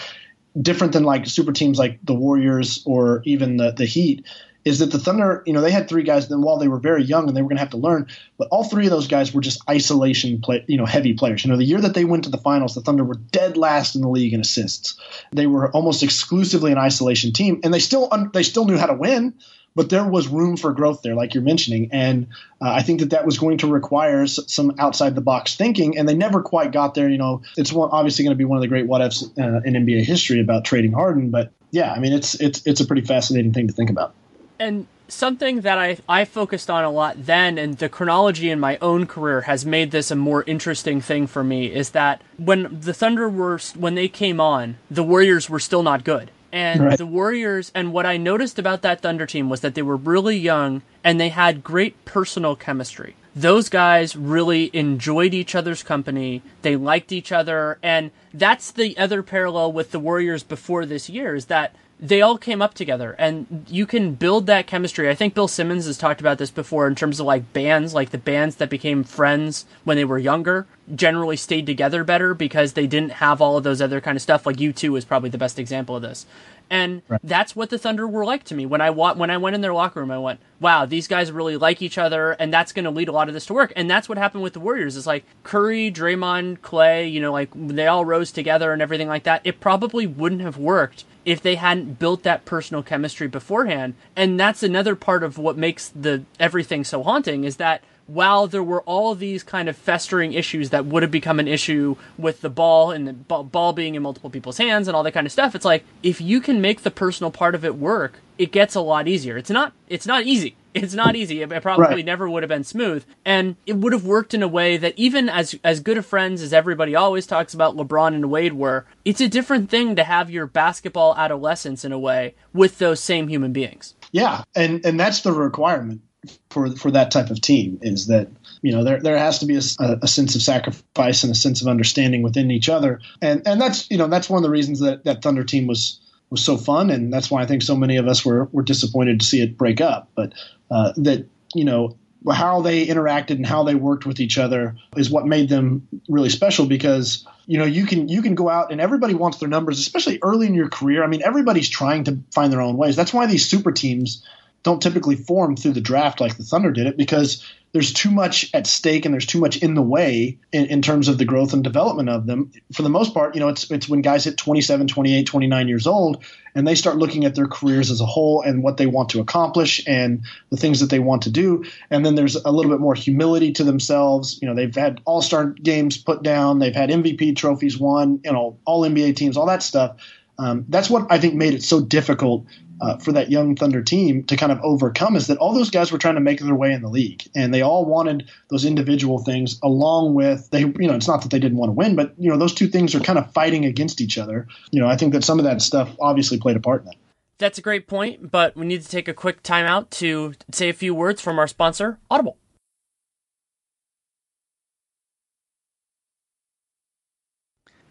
different than like super teams like the Warriors or even the the Heat is that the Thunder, you know, they had three guys. Then while they were very young and they were going to have to learn, but all three of those guys were just isolation play, you know, heavy players. You know, the year that they went to the finals, the Thunder were dead last in the league in assists. They were almost exclusively an isolation team, and they still they still knew how to win. But there was room for growth there, like you're mentioning, and uh, I think that that was going to require some outside the box thinking, and they never quite got there. You know, it's one, obviously going to be one of the great what ifs uh, in NBA history about trading Harden, but yeah, I mean, it's it's it's a pretty fascinating thing to think about and something that I, I focused on a lot then and the chronology in my own career has made this a more interesting thing for me is that when the thunder were when they came on the warriors were still not good. And right. the warriors and what i noticed about that thunder team was that they were really young and they had great personal chemistry. Those guys really enjoyed each other's company. They liked each other. And that's the other parallel with the warriors before this year is that they all came up together and you can build that chemistry. I think Bill Simmons has talked about this before in terms of like bands, like the bands that became friends when they were younger generally stayed together better because they didn't have all of those other kind of stuff. Like U2 is probably the best example of this. And right. that's what the Thunder were like to me. When I wa- when I went in their locker room, I went, "Wow, these guys really like each other, and that's going to lead a lot of this to work." And that's what happened with the Warriors. It's like Curry, Draymond, Clay, you know, like they all rose together and everything like that. It probably wouldn't have worked if they hadn't built that personal chemistry beforehand. And that's another part of what makes the everything so haunting is that while there were all these kind of festering issues that would have become an issue with the ball and the ball being in multiple people's hands and all that kind of stuff, it's like if you can make the personal part of it work, it gets a lot easier. It's not it's not easy. It's not easy. It probably right. never would have been smooth, and it would have worked in a way that even as as good of friends as everybody always talks about LeBron and Wade were, it's a different thing to have your basketball adolescence in a way with those same human beings. Yeah, and and that's the requirement for for that type of team is that you know there there has to be a, a, sense of sacrifice and a sense of understanding within each other. And and that's you know that's one of the reasons that that Thunder team was was so fun. And that's why I think so many of us were were disappointed to see it break up. But uh, that you know how they interacted and how they worked with each other is what made them really special because you know you can you can go out and everybody wants their numbers especially early in your career. I mean everybody's trying to find their own ways. That's why these super teams don't typically form through the draft like the Thunder did it because there's too much at stake and there's too much in the way in, in, terms of the growth and development of them. For the most part, you know, it's it's when guys hit 27, 28, 29 years old and they start looking at their careers as a whole and what they want to accomplish and the things that they want to do. And then there's a little bit more humility to themselves. You know, they've had all-star games put down, they've had MVP trophies won, you know, all NBA teams, all that stuff. Um, that's what I think made it so difficult uh, for that young Thunder team to kind of overcome is that all those guys were trying to make their way in the league, and they all wanted those individual things along with they. You know, it's not that they didn't want to win, but you know, those two things are kind of fighting against each other. You know, I think that some of that stuff obviously played a part in that. That's a great point, but we need to take a quick timeout to say a few words from our sponsor, Audible.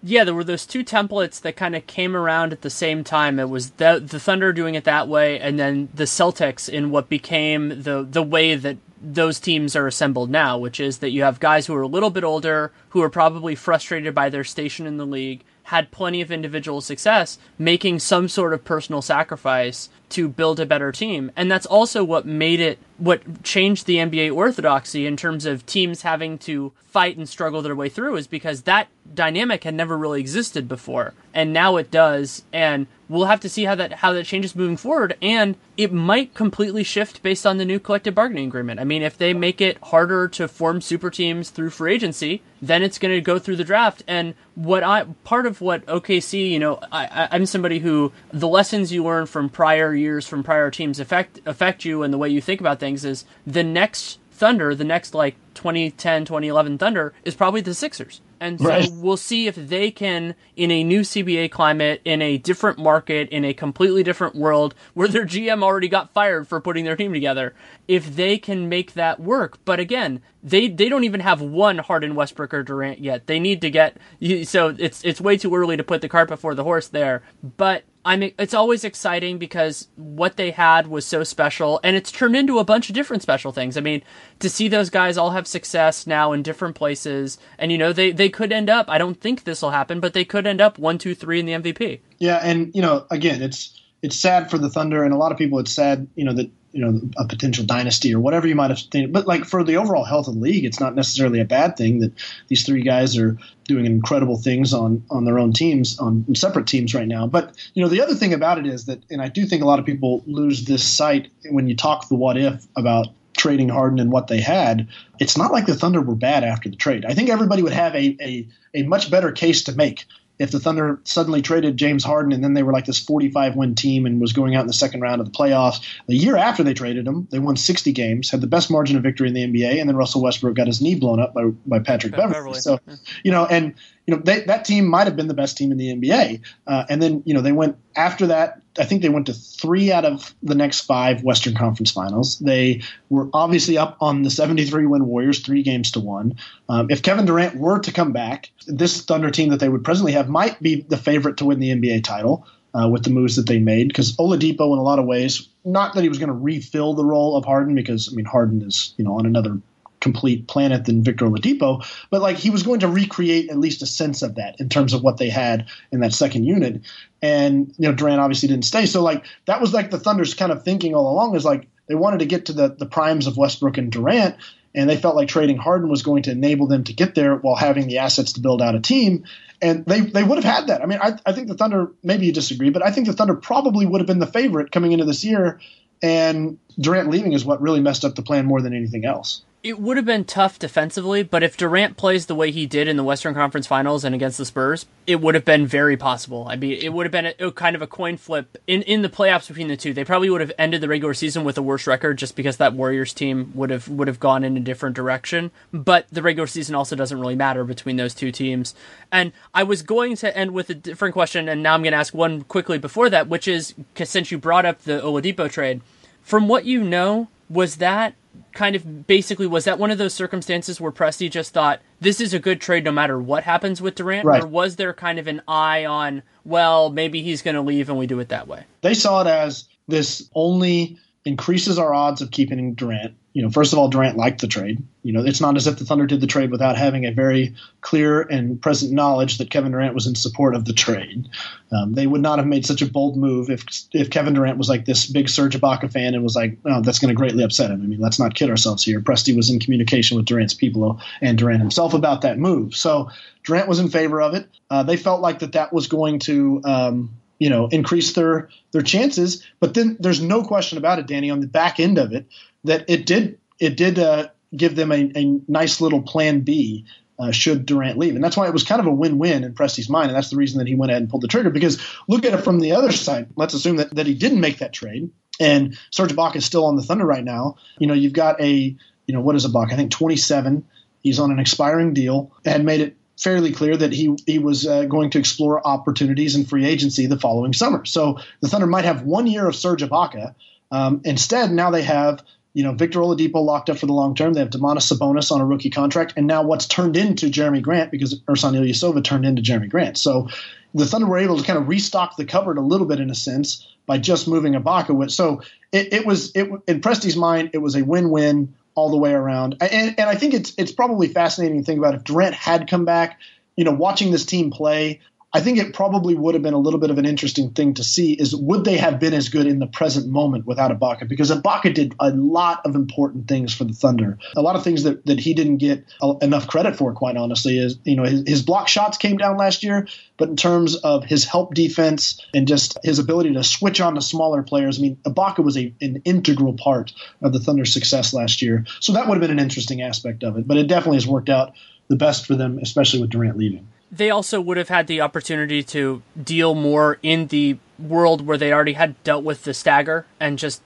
Yeah, there were those two templates that kind of came around at the same time. It was the the Thunder doing it that way, and then the Celtics in what became the the way that those teams are assembled now, which is that you have guys who are a little bit older, who are probably frustrated by their station in the league, had plenty of individual success, making some sort of personal sacrifice to build a better team. And that's also what made it what changed the NBA orthodoxy in terms of teams having to fight and struggle their way through is because that dynamic had never really existed before. And now it does. And we'll have to see how that how that changes moving forward and it might completely shift based on the new collective bargaining agreement. I mean, if they make it harder to form super teams through free agency, then it's going to go through the draft. And what I part of what OKC, you know, I, I'm somebody who the lessons you learn from prior years from prior teams affect affect you and the way you think about things is the next Thunder, the next like 2010, 2011 Thunder is probably the Sixers. And so right. we'll see if they can, in a new CBA climate, in a different market, in a completely different world, where their GM already got fired for putting their team together, if they can make that work. But again, they they don't even have one Harden, Westbrook, or Durant yet. They need to get so it's it's way too early to put the cart before the horse there. But I'm it's always exciting because what they had was so special and it's turned into a bunch of different special things. I mean, to see those guys all have success now in different places and you know they they could end up I don't think this will happen, but they could end up one, two, three in the MVP. Yeah, and you know, again, it's it's sad for the Thunder and a lot of people it's sad, you know, that you know a potential dynasty or whatever you might have think. But like for the overall health of the league, it's not necessarily a bad thing that these three guys are doing incredible things on on their own teams on separate teams right now. But you know the other thing about it is that, and I do think a lot of people lose this sight when you talk the what if about trading Harden and what they had, it's not like the Thunder were bad after the trade. I think everybody would have a, a, a much better case to make if the Thunder suddenly traded James Harden and then they were like this 45 win team and was going out in the second round of the playoffs. The year after they traded him, they won 60 games, had the best margin of victory in the NBA, and then Russell Westbrook got his knee blown up by, by Patrick Beverley. So, you know, and you know they, that team might have been the best team in the NBA. Uh, and then you know they went after that. I think they went to three out of the next five Western Conference Finals. They were obviously up on the 73 win Warriors, three games to one. Um, if Kevin Durant were to come back, this Thunder team that they would presently have might be the favorite to win the NBA title. Uh, with the moves that they made, because Oladipo, in a lot of ways, not that he was going to refill the role of Harden, because I mean Harden is you know on another complete planet than Victor Oladipo, but like he was going to recreate at least a sense of that in terms of what they had in that second unit. And you know, Durant obviously didn't stay, so like that was like the Thunder's kind of thinking all along is like they wanted to get to the the primes of Westbrook and Durant, and they felt like trading Harden was going to enable them to get there while having the assets to build out a team. And they, they would have had that. I mean, I, I think the Thunder, maybe you disagree, but I think the Thunder probably would have been the favorite coming into this year. And Durant leaving is what really messed up the plan more than anything else it would have been tough defensively, but if Durant plays the way he did in the Western Conference Finals and against the Spurs, it would have been very possible. I mean, it would have been a, a kind of a coin flip in, in the playoffs between the two. They probably would have ended the regular season with a worse record just because that Warriors team would have would have gone in a different direction. But the regular season also doesn't really matter between those two teams. And I was going to end with a different question, and now I'm going to ask one quickly before that, which is since you brought up the Oladipo trade, from what you know, was that kind of basically was that one of those circumstances where Presti just thought this is a good trade no matter what happens with Durant, right. or was there kind of an eye on well maybe he's going to leave and we do it that way? They saw it as this only increases our odds of keeping Durant you know, first of all, Durant liked the trade. You know, it's not as if the Thunder did the trade without having a very clear and present knowledge that Kevin Durant was in support of the trade. Um, they would not have made such a bold move if if Kevin Durant was like this big Serge Ibaka fan and was like, oh, that's going to greatly upset him. I mean, let's not kid ourselves here. Presti was in communication with Durant's people and Durant himself about that move. So Durant was in favor of it. Uh, they felt like that that was going to um, you know increase their their chances. But then there's no question about it, Danny. On the back end of it, that it did it did uh, give them a, a, nice little plan B. Uh, should Durant leave, and that's why it was kind of a win-win in Presti's mind, and that's the reason that he went ahead and pulled the trigger. Because look at it from the other side. Let's assume that, that he didn't make that trade, and Serge Ibaka is still on the Thunder right now. You know, you've got a you know what is Ibaka? I think 27. He's on an expiring deal, and made it fairly clear that he he was uh, going to explore opportunities in free agency the following summer. So the Thunder might have one year of Serge Ibaka. Um, instead, now they have you know Victor Oladipo locked up for the long term. They have Domantas Sabonis on a rookie contract, and now what's turned into Jerami Grant because Ersan Ilyasova turned into Jerami Grant. So the Thunder were able to kind of restock the cupboard a little bit in a sense by just moving Ibaka. So it, it was it in Presti's mind it was a win-win all the way around. And, and I think it's it's probably fascinating to think about if Durant had come back. You know, watching this team play, I think it probably would have been a little bit of an interesting thing to see is would they have been as good in the present moment without Ibaka? Because Ibaka did a lot of important things for the Thunder. A lot of things that, that he didn't get enough credit for, quite honestly, is, you know, his, his block shots came down last year, but in terms of his help defense and just his ability to switch on to smaller players, I mean, Ibaka was a, an integral part of the Thunder's success last year. So that would have been an interesting aspect of it. But it definitely has worked out the best for them, especially with Durant leaving they also would have had the opportunity to deal more in the world where they already had dealt with the stagger and just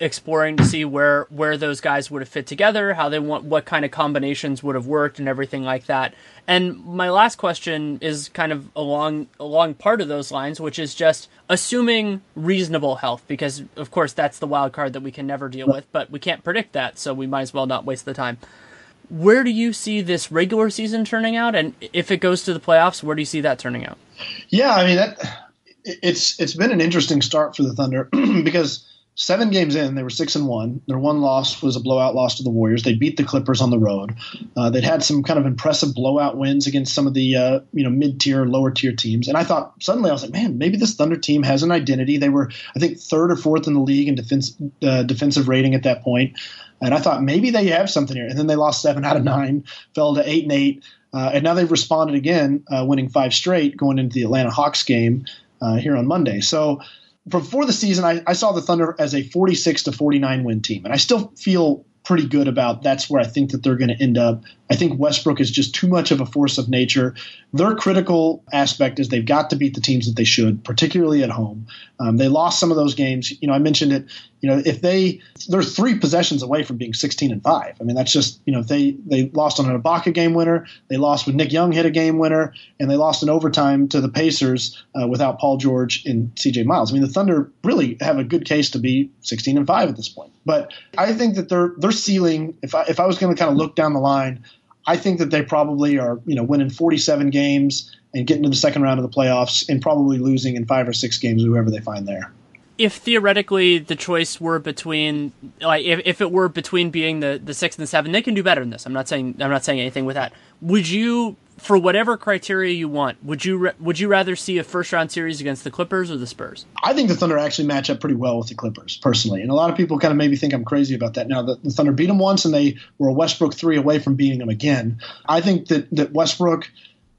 exploring to see where where those guys would have fit together, how they want what kind of combinations would have worked and everything like that. And my last question is kind of along along part of those lines, which is just assuming reasonable health because of course that's the wild card that we can never deal with, but we can't predict that, so we might as well not waste the time where do you see this regular season turning out? And if it goes to the playoffs where do you see that turning out? Yeah i mean that it's it's been an interesting start for the thunder because seven games in they were six and one. Their one loss was a blowout loss to the warriors. They beat the clippers on the road. Uh, they'd had some kind of impressive blowout wins against some of the uh, you know mid-tier lower tier teams. And i thought suddenly i was like man maybe this thunder team has an identity. They were i think third or fourth in the league in defense uh, defensive rating at that point and I thought maybe they have something here. And then they lost seven out of nine, fell to eight and eight. Uh, and now they've responded again, uh, winning five straight going into the Atlanta Hawks game uh, here on Monday. So before the season, I, I, saw the Thunder as a 46 to 49 win team. And I still feel pretty good about that's where I think that they're going to end up. I think Westbrook is just too much of a force of nature. Their critical aspect is they've got to beat the teams that they should, particularly at home. Um, they lost some of those games. You know, I mentioned it. You know, if they they're three possessions away from being 16 and five. I mean, that's just you know they they lost on an Ibaka game winner. They lost when Nick Young hit a game winner, and they lost in overtime to the Pacers uh, without Paul George and C.J. Miles. I mean, the Thunder really have a good case to be 16 and five at this point. But I think that their their ceiling, if I if I was going to kind of look down the line, I think that they probably are you know winning 47 games and getting to the second round of the playoffs and probably losing in five or six games whoever they find there. If theoretically the choice were between like if, if it were between being the the six and the seven they can do better than this. I'm not saying i'm not saying anything with that. Would you for whatever criteria you want would you would you rather see a first round series against the clippers or the spurs? I think the thunder actually match up pretty well with the clippers personally. And a lot of people kind of maybe think i'm crazy about that. Now the, the thunder beat them once and they were a westbrook three away from beating them again. I think that that westbrook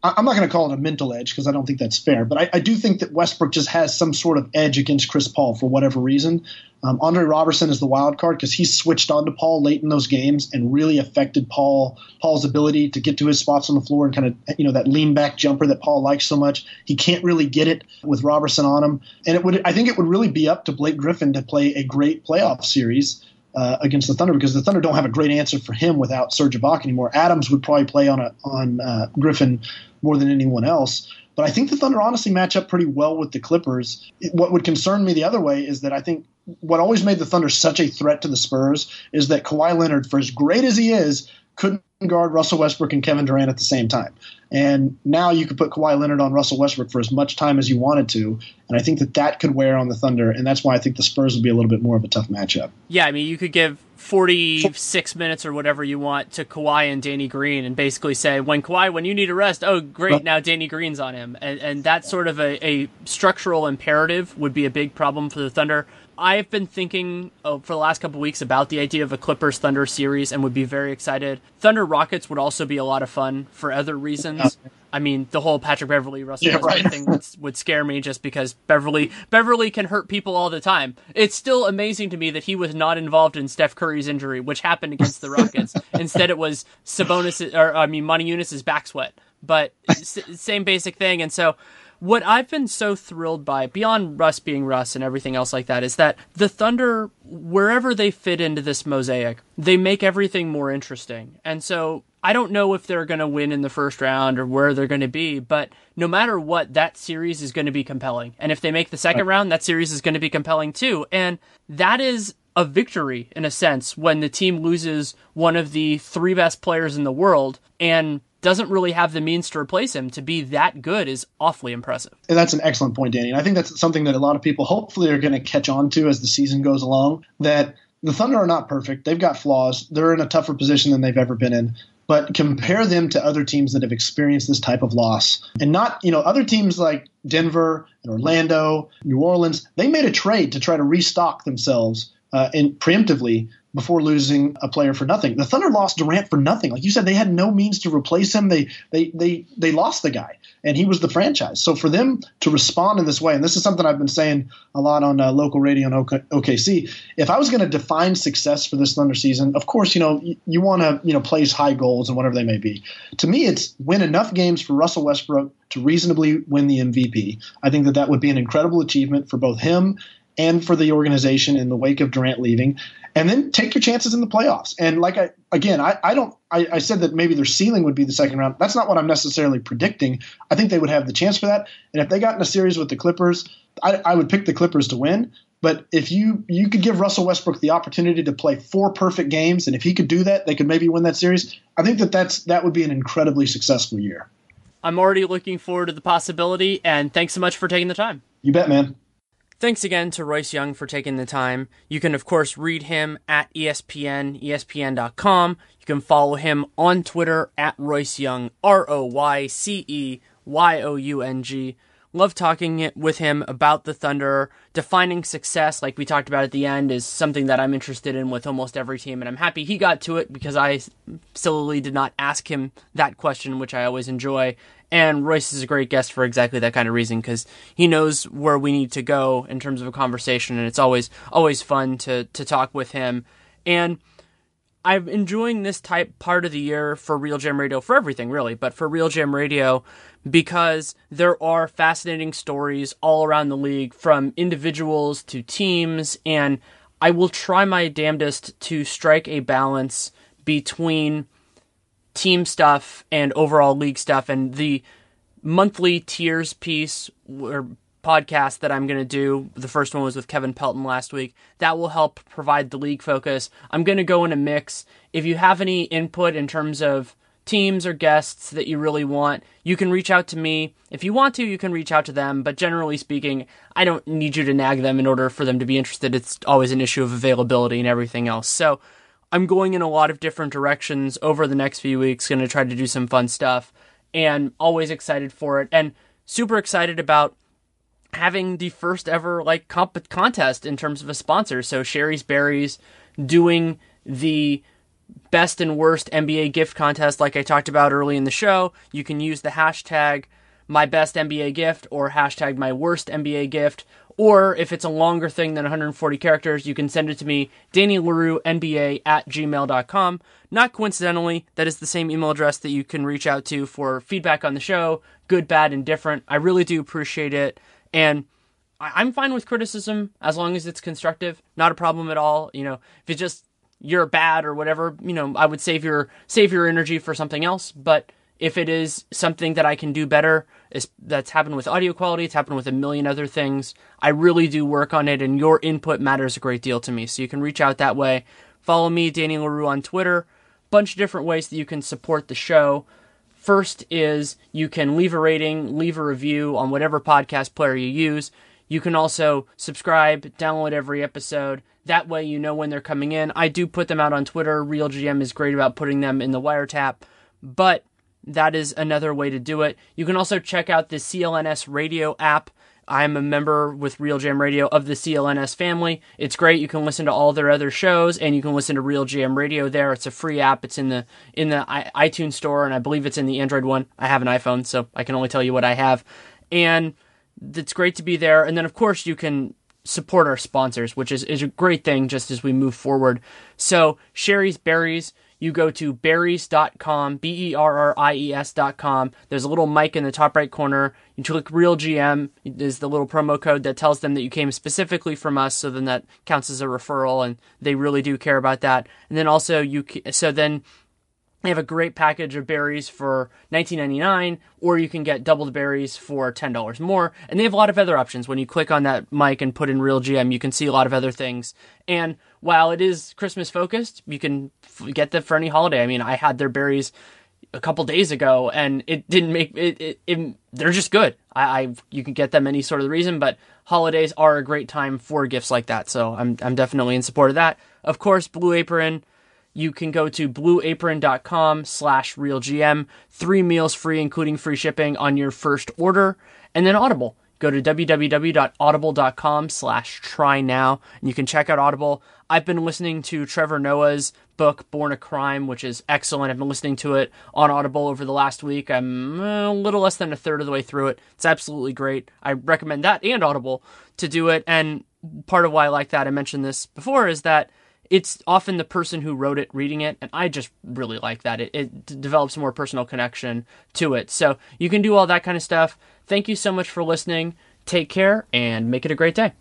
I'm not going to call it a mental edge because I don't think that's fair, but I, I, do think that Westbrook just has some sort of edge against Chris Paul for whatever reason. Um, Andre Roberson is the wild card because he switched on to Paul late in those games and really affected Paul Paul's ability to get to his spots on the floor and kind of you know that lean back jumper that Paul likes so much. He can't really get it with Roberson on him, and it would I think it would really be up to Blake Griffin to play a great playoff series. Uh, against the Thunder because the Thunder don't have a great answer for him without Serge Ibaka anymore. Adams would probably play on a, on uh, Griffin more than anyone else. But I think the Thunder honestly match up pretty well with the Clippers. What would concern me the other way is that I think what always made the Thunder such a threat to the Spurs is that Kawhi Leonard, for as great as he is, couldn't guard Russell Westbrook and Kevin Durant at the same time. And now you could put Kawhi Leonard on Russell Westbrook for as much time as you wanted to. And I think that that could wear on the Thunder. And that's why I think the Spurs would be a little bit more of a tough matchup. Yeah, I mean, you could give 46 minutes or whatever you want to Kawhi and Danny Green and basically say, when Kawhi, when you need a rest, oh, great, now Danny Green's on him. And, and that sort of a, a structural imperative would be a big problem for the Thunder. I've been thinking oh, for the last couple weeks about the idea of a Clippers Thunder series and would be very excited. Thunder Rockets would also be a lot of fun for other reasons. I mean, the whole Patrick Beverley Russell yeah, right. thing would, would scare me just because Beverley Beverley can hurt people all the time. It's still amazing to me that he was not involved in Steph Curry's injury, which happened against the Rockets. Instead, it was Sabonis or I mean Motiejunas's back sweat. But same basic thing, and so what I've been so thrilled by, beyond Russ being Russ and everything else like that, is that the Thunder, wherever they fit into this mosaic, they make everything more interesting. And so I don't know if they're going to win in the first round or where they're going to be, but no matter what, that series is going to be compelling. And if they make the second round, that series is going to be compelling too. And that is a victory in a sense when the team loses one of the three best players in the world and doesn't really have the means to replace him to be that good is awfully impressive. And that's an excellent point, Danny. And I think that's something that a lot of people hopefully are going to catch on to as the season goes along. That the Thunder are not perfect. They've got flaws. They're in a tougher position than they've ever been in. But compare them to other teams that have experienced this type of loss. And not, you know, other teams like Denver and Orlando, New Orleans, they made a trade to try to restock themselves uh, and preemptively before losing a player for nothing. The Thunder lost Durant for nothing. Like you said, they had no means to replace him. They they they they lost the guy, and he was the franchise. So for them to respond in this way, and this is something I've been saying a lot on uh, local radio in OKC. If I was going to define success for this Thunder season, of course, you know you, you want to you know place high goals and whatever they may be. To me, it's win enough games for Russell Westbrook to reasonably win the MVP. I think that that would be an incredible achievement for both him and for the organization in the wake of Durant leaving, and then take your chances in the playoffs. And like I again, I, I don't I, I, said that maybe their ceiling would be the second round. That's not what I'm necessarily predicting. I think they would have the chance for that. And if they got in a series with the Clippers, I, I would pick the Clippers to win. But if you you could give Russell Westbrook the opportunity to play four perfect games, and if he could do that, they could maybe win that series. I think that that's that would be an incredibly successful year. I'm already looking forward to the possibility, and thanks so much for taking the time. You bet, man. Thanks again to Royce Young for taking the time. You can, of course, read him at ESPN, ESPN.com. You can follow him on Twitter at Royce Young, R O Y C E Y O U N G. Love talking with him about the Thunder. Defining success, like we talked about at the end, is something that I'm interested in with almost every team, and I'm happy he got to it because I sillily did not ask him that question, which I always enjoy. And Royce is a great guest for exactly that kind of reason because he knows where we need to go in terms of a conversation, and it's always always fun to to talk with him. And I'm enjoying this type part of the year for RealGM Radio for everything really, but for RealGM Radio because there are fascinating stories all around the league from individuals to teams and I will try my damnedest to strike a balance between team stuff and overall league stuff and the monthly tiers piece or podcast that I'm going to do. The first one was with Kevin Pelton last week. That will help provide the league focus. I'm going to go in a mix. If you have any input in terms of teams or guests that you really want, you can reach out to me. If you want to, you can reach out to them, but generally speaking, I don't need you to nag them in order for them to be interested. It's always an issue of availability and everything else. So, I'm going in a lot of different directions over the next few weeks, going to try to do some fun stuff, and always excited for it, and super excited about having the first ever like comp- contest in terms of a sponsor. So Shari's Berries doing the best and worst NBA gift contest, like I talked about early in the show. You can use the hashtag my best NBA gift or hashtag my worst NBA gift or if it's a longer thing than 140 characters, you can send it to me, Danny Leroux, NBA at gmail.com. Not coincidentally, that is the same email address that you can reach out to for feedback on the show, good, bad, and different. I really do appreciate it. And I'm fine with criticism as long as it's constructive. Not a problem at all. You know, if it's just you're bad or whatever, you know, I would save your save your energy for something else. But if it is something that I can do better, that's happened with audio quality, it's happened with a million other things. I really do work on it, and your input matters a great deal to me. So you can reach out that way. Follow me, Danny Leroux, on Twitter. Bunch of different ways that you can support the show. First is you can leave a rating, leave a review on whatever podcast player you use. You can also subscribe, download every episode. That way you know when they're coming in. I do put them out on Twitter. RealGM is great about putting them in the wiretap, but that is another way to do it. You can also check out the CLNS radio app. I'm a member with RealGM Radio of the CLNS family. It's great. You can listen to all their other shows, and you can listen to RealGM Radio there. It's a free app. It's in the in the iTunes store, and I believe it's in the Android one. I have an iPhone, so I can only tell you what I have. And it's great to be there. And then, of course, you can support our sponsors, which is, is a great thing just as we move forward. So, Shari's Berries, you go to berries.com, B E R R I E S.com. There's a little mic in the top right corner. You click Real GM, is the little promo code that tells them that you came specifically from us. So then that counts as a referral, and they really do care about that. And then also, you so then they have a great package of berries for $19.99, or you can get double the berries for $10 more. And they have a lot of other options. When you click on that mic and put in Real GM, you can see a lot of other things. And while it is Christmas focused, you can get them for any holiday. I mean, I had their berries a couple days ago, and it didn't make it. it, it they're just good. I, I you can get them any sort of reason, but holidays are a great time for gifts like that. So I'm I'm definitely in support of that. Of course, Blue Apron you can go to blueapron.com slash realgm. Three meals free, including free shipping on your first order. And then Audible. Go to www.audible.com slash try now. And you can check out Audible. I've been listening to Trevor Noah's book, Born a Crime, which is excellent. I've been listening to it on Audible over the last week. I'm uh, a little less than a third of the way through it. It's absolutely great. I recommend that and Audible to do it. And part of why I like that, I mentioned this before, is that it's often the person who wrote it reading it, and I just really like that. It, it develops more personal connection to it. So you can do all that kind of stuff. Thank you so much for listening. Take care and make it a great day.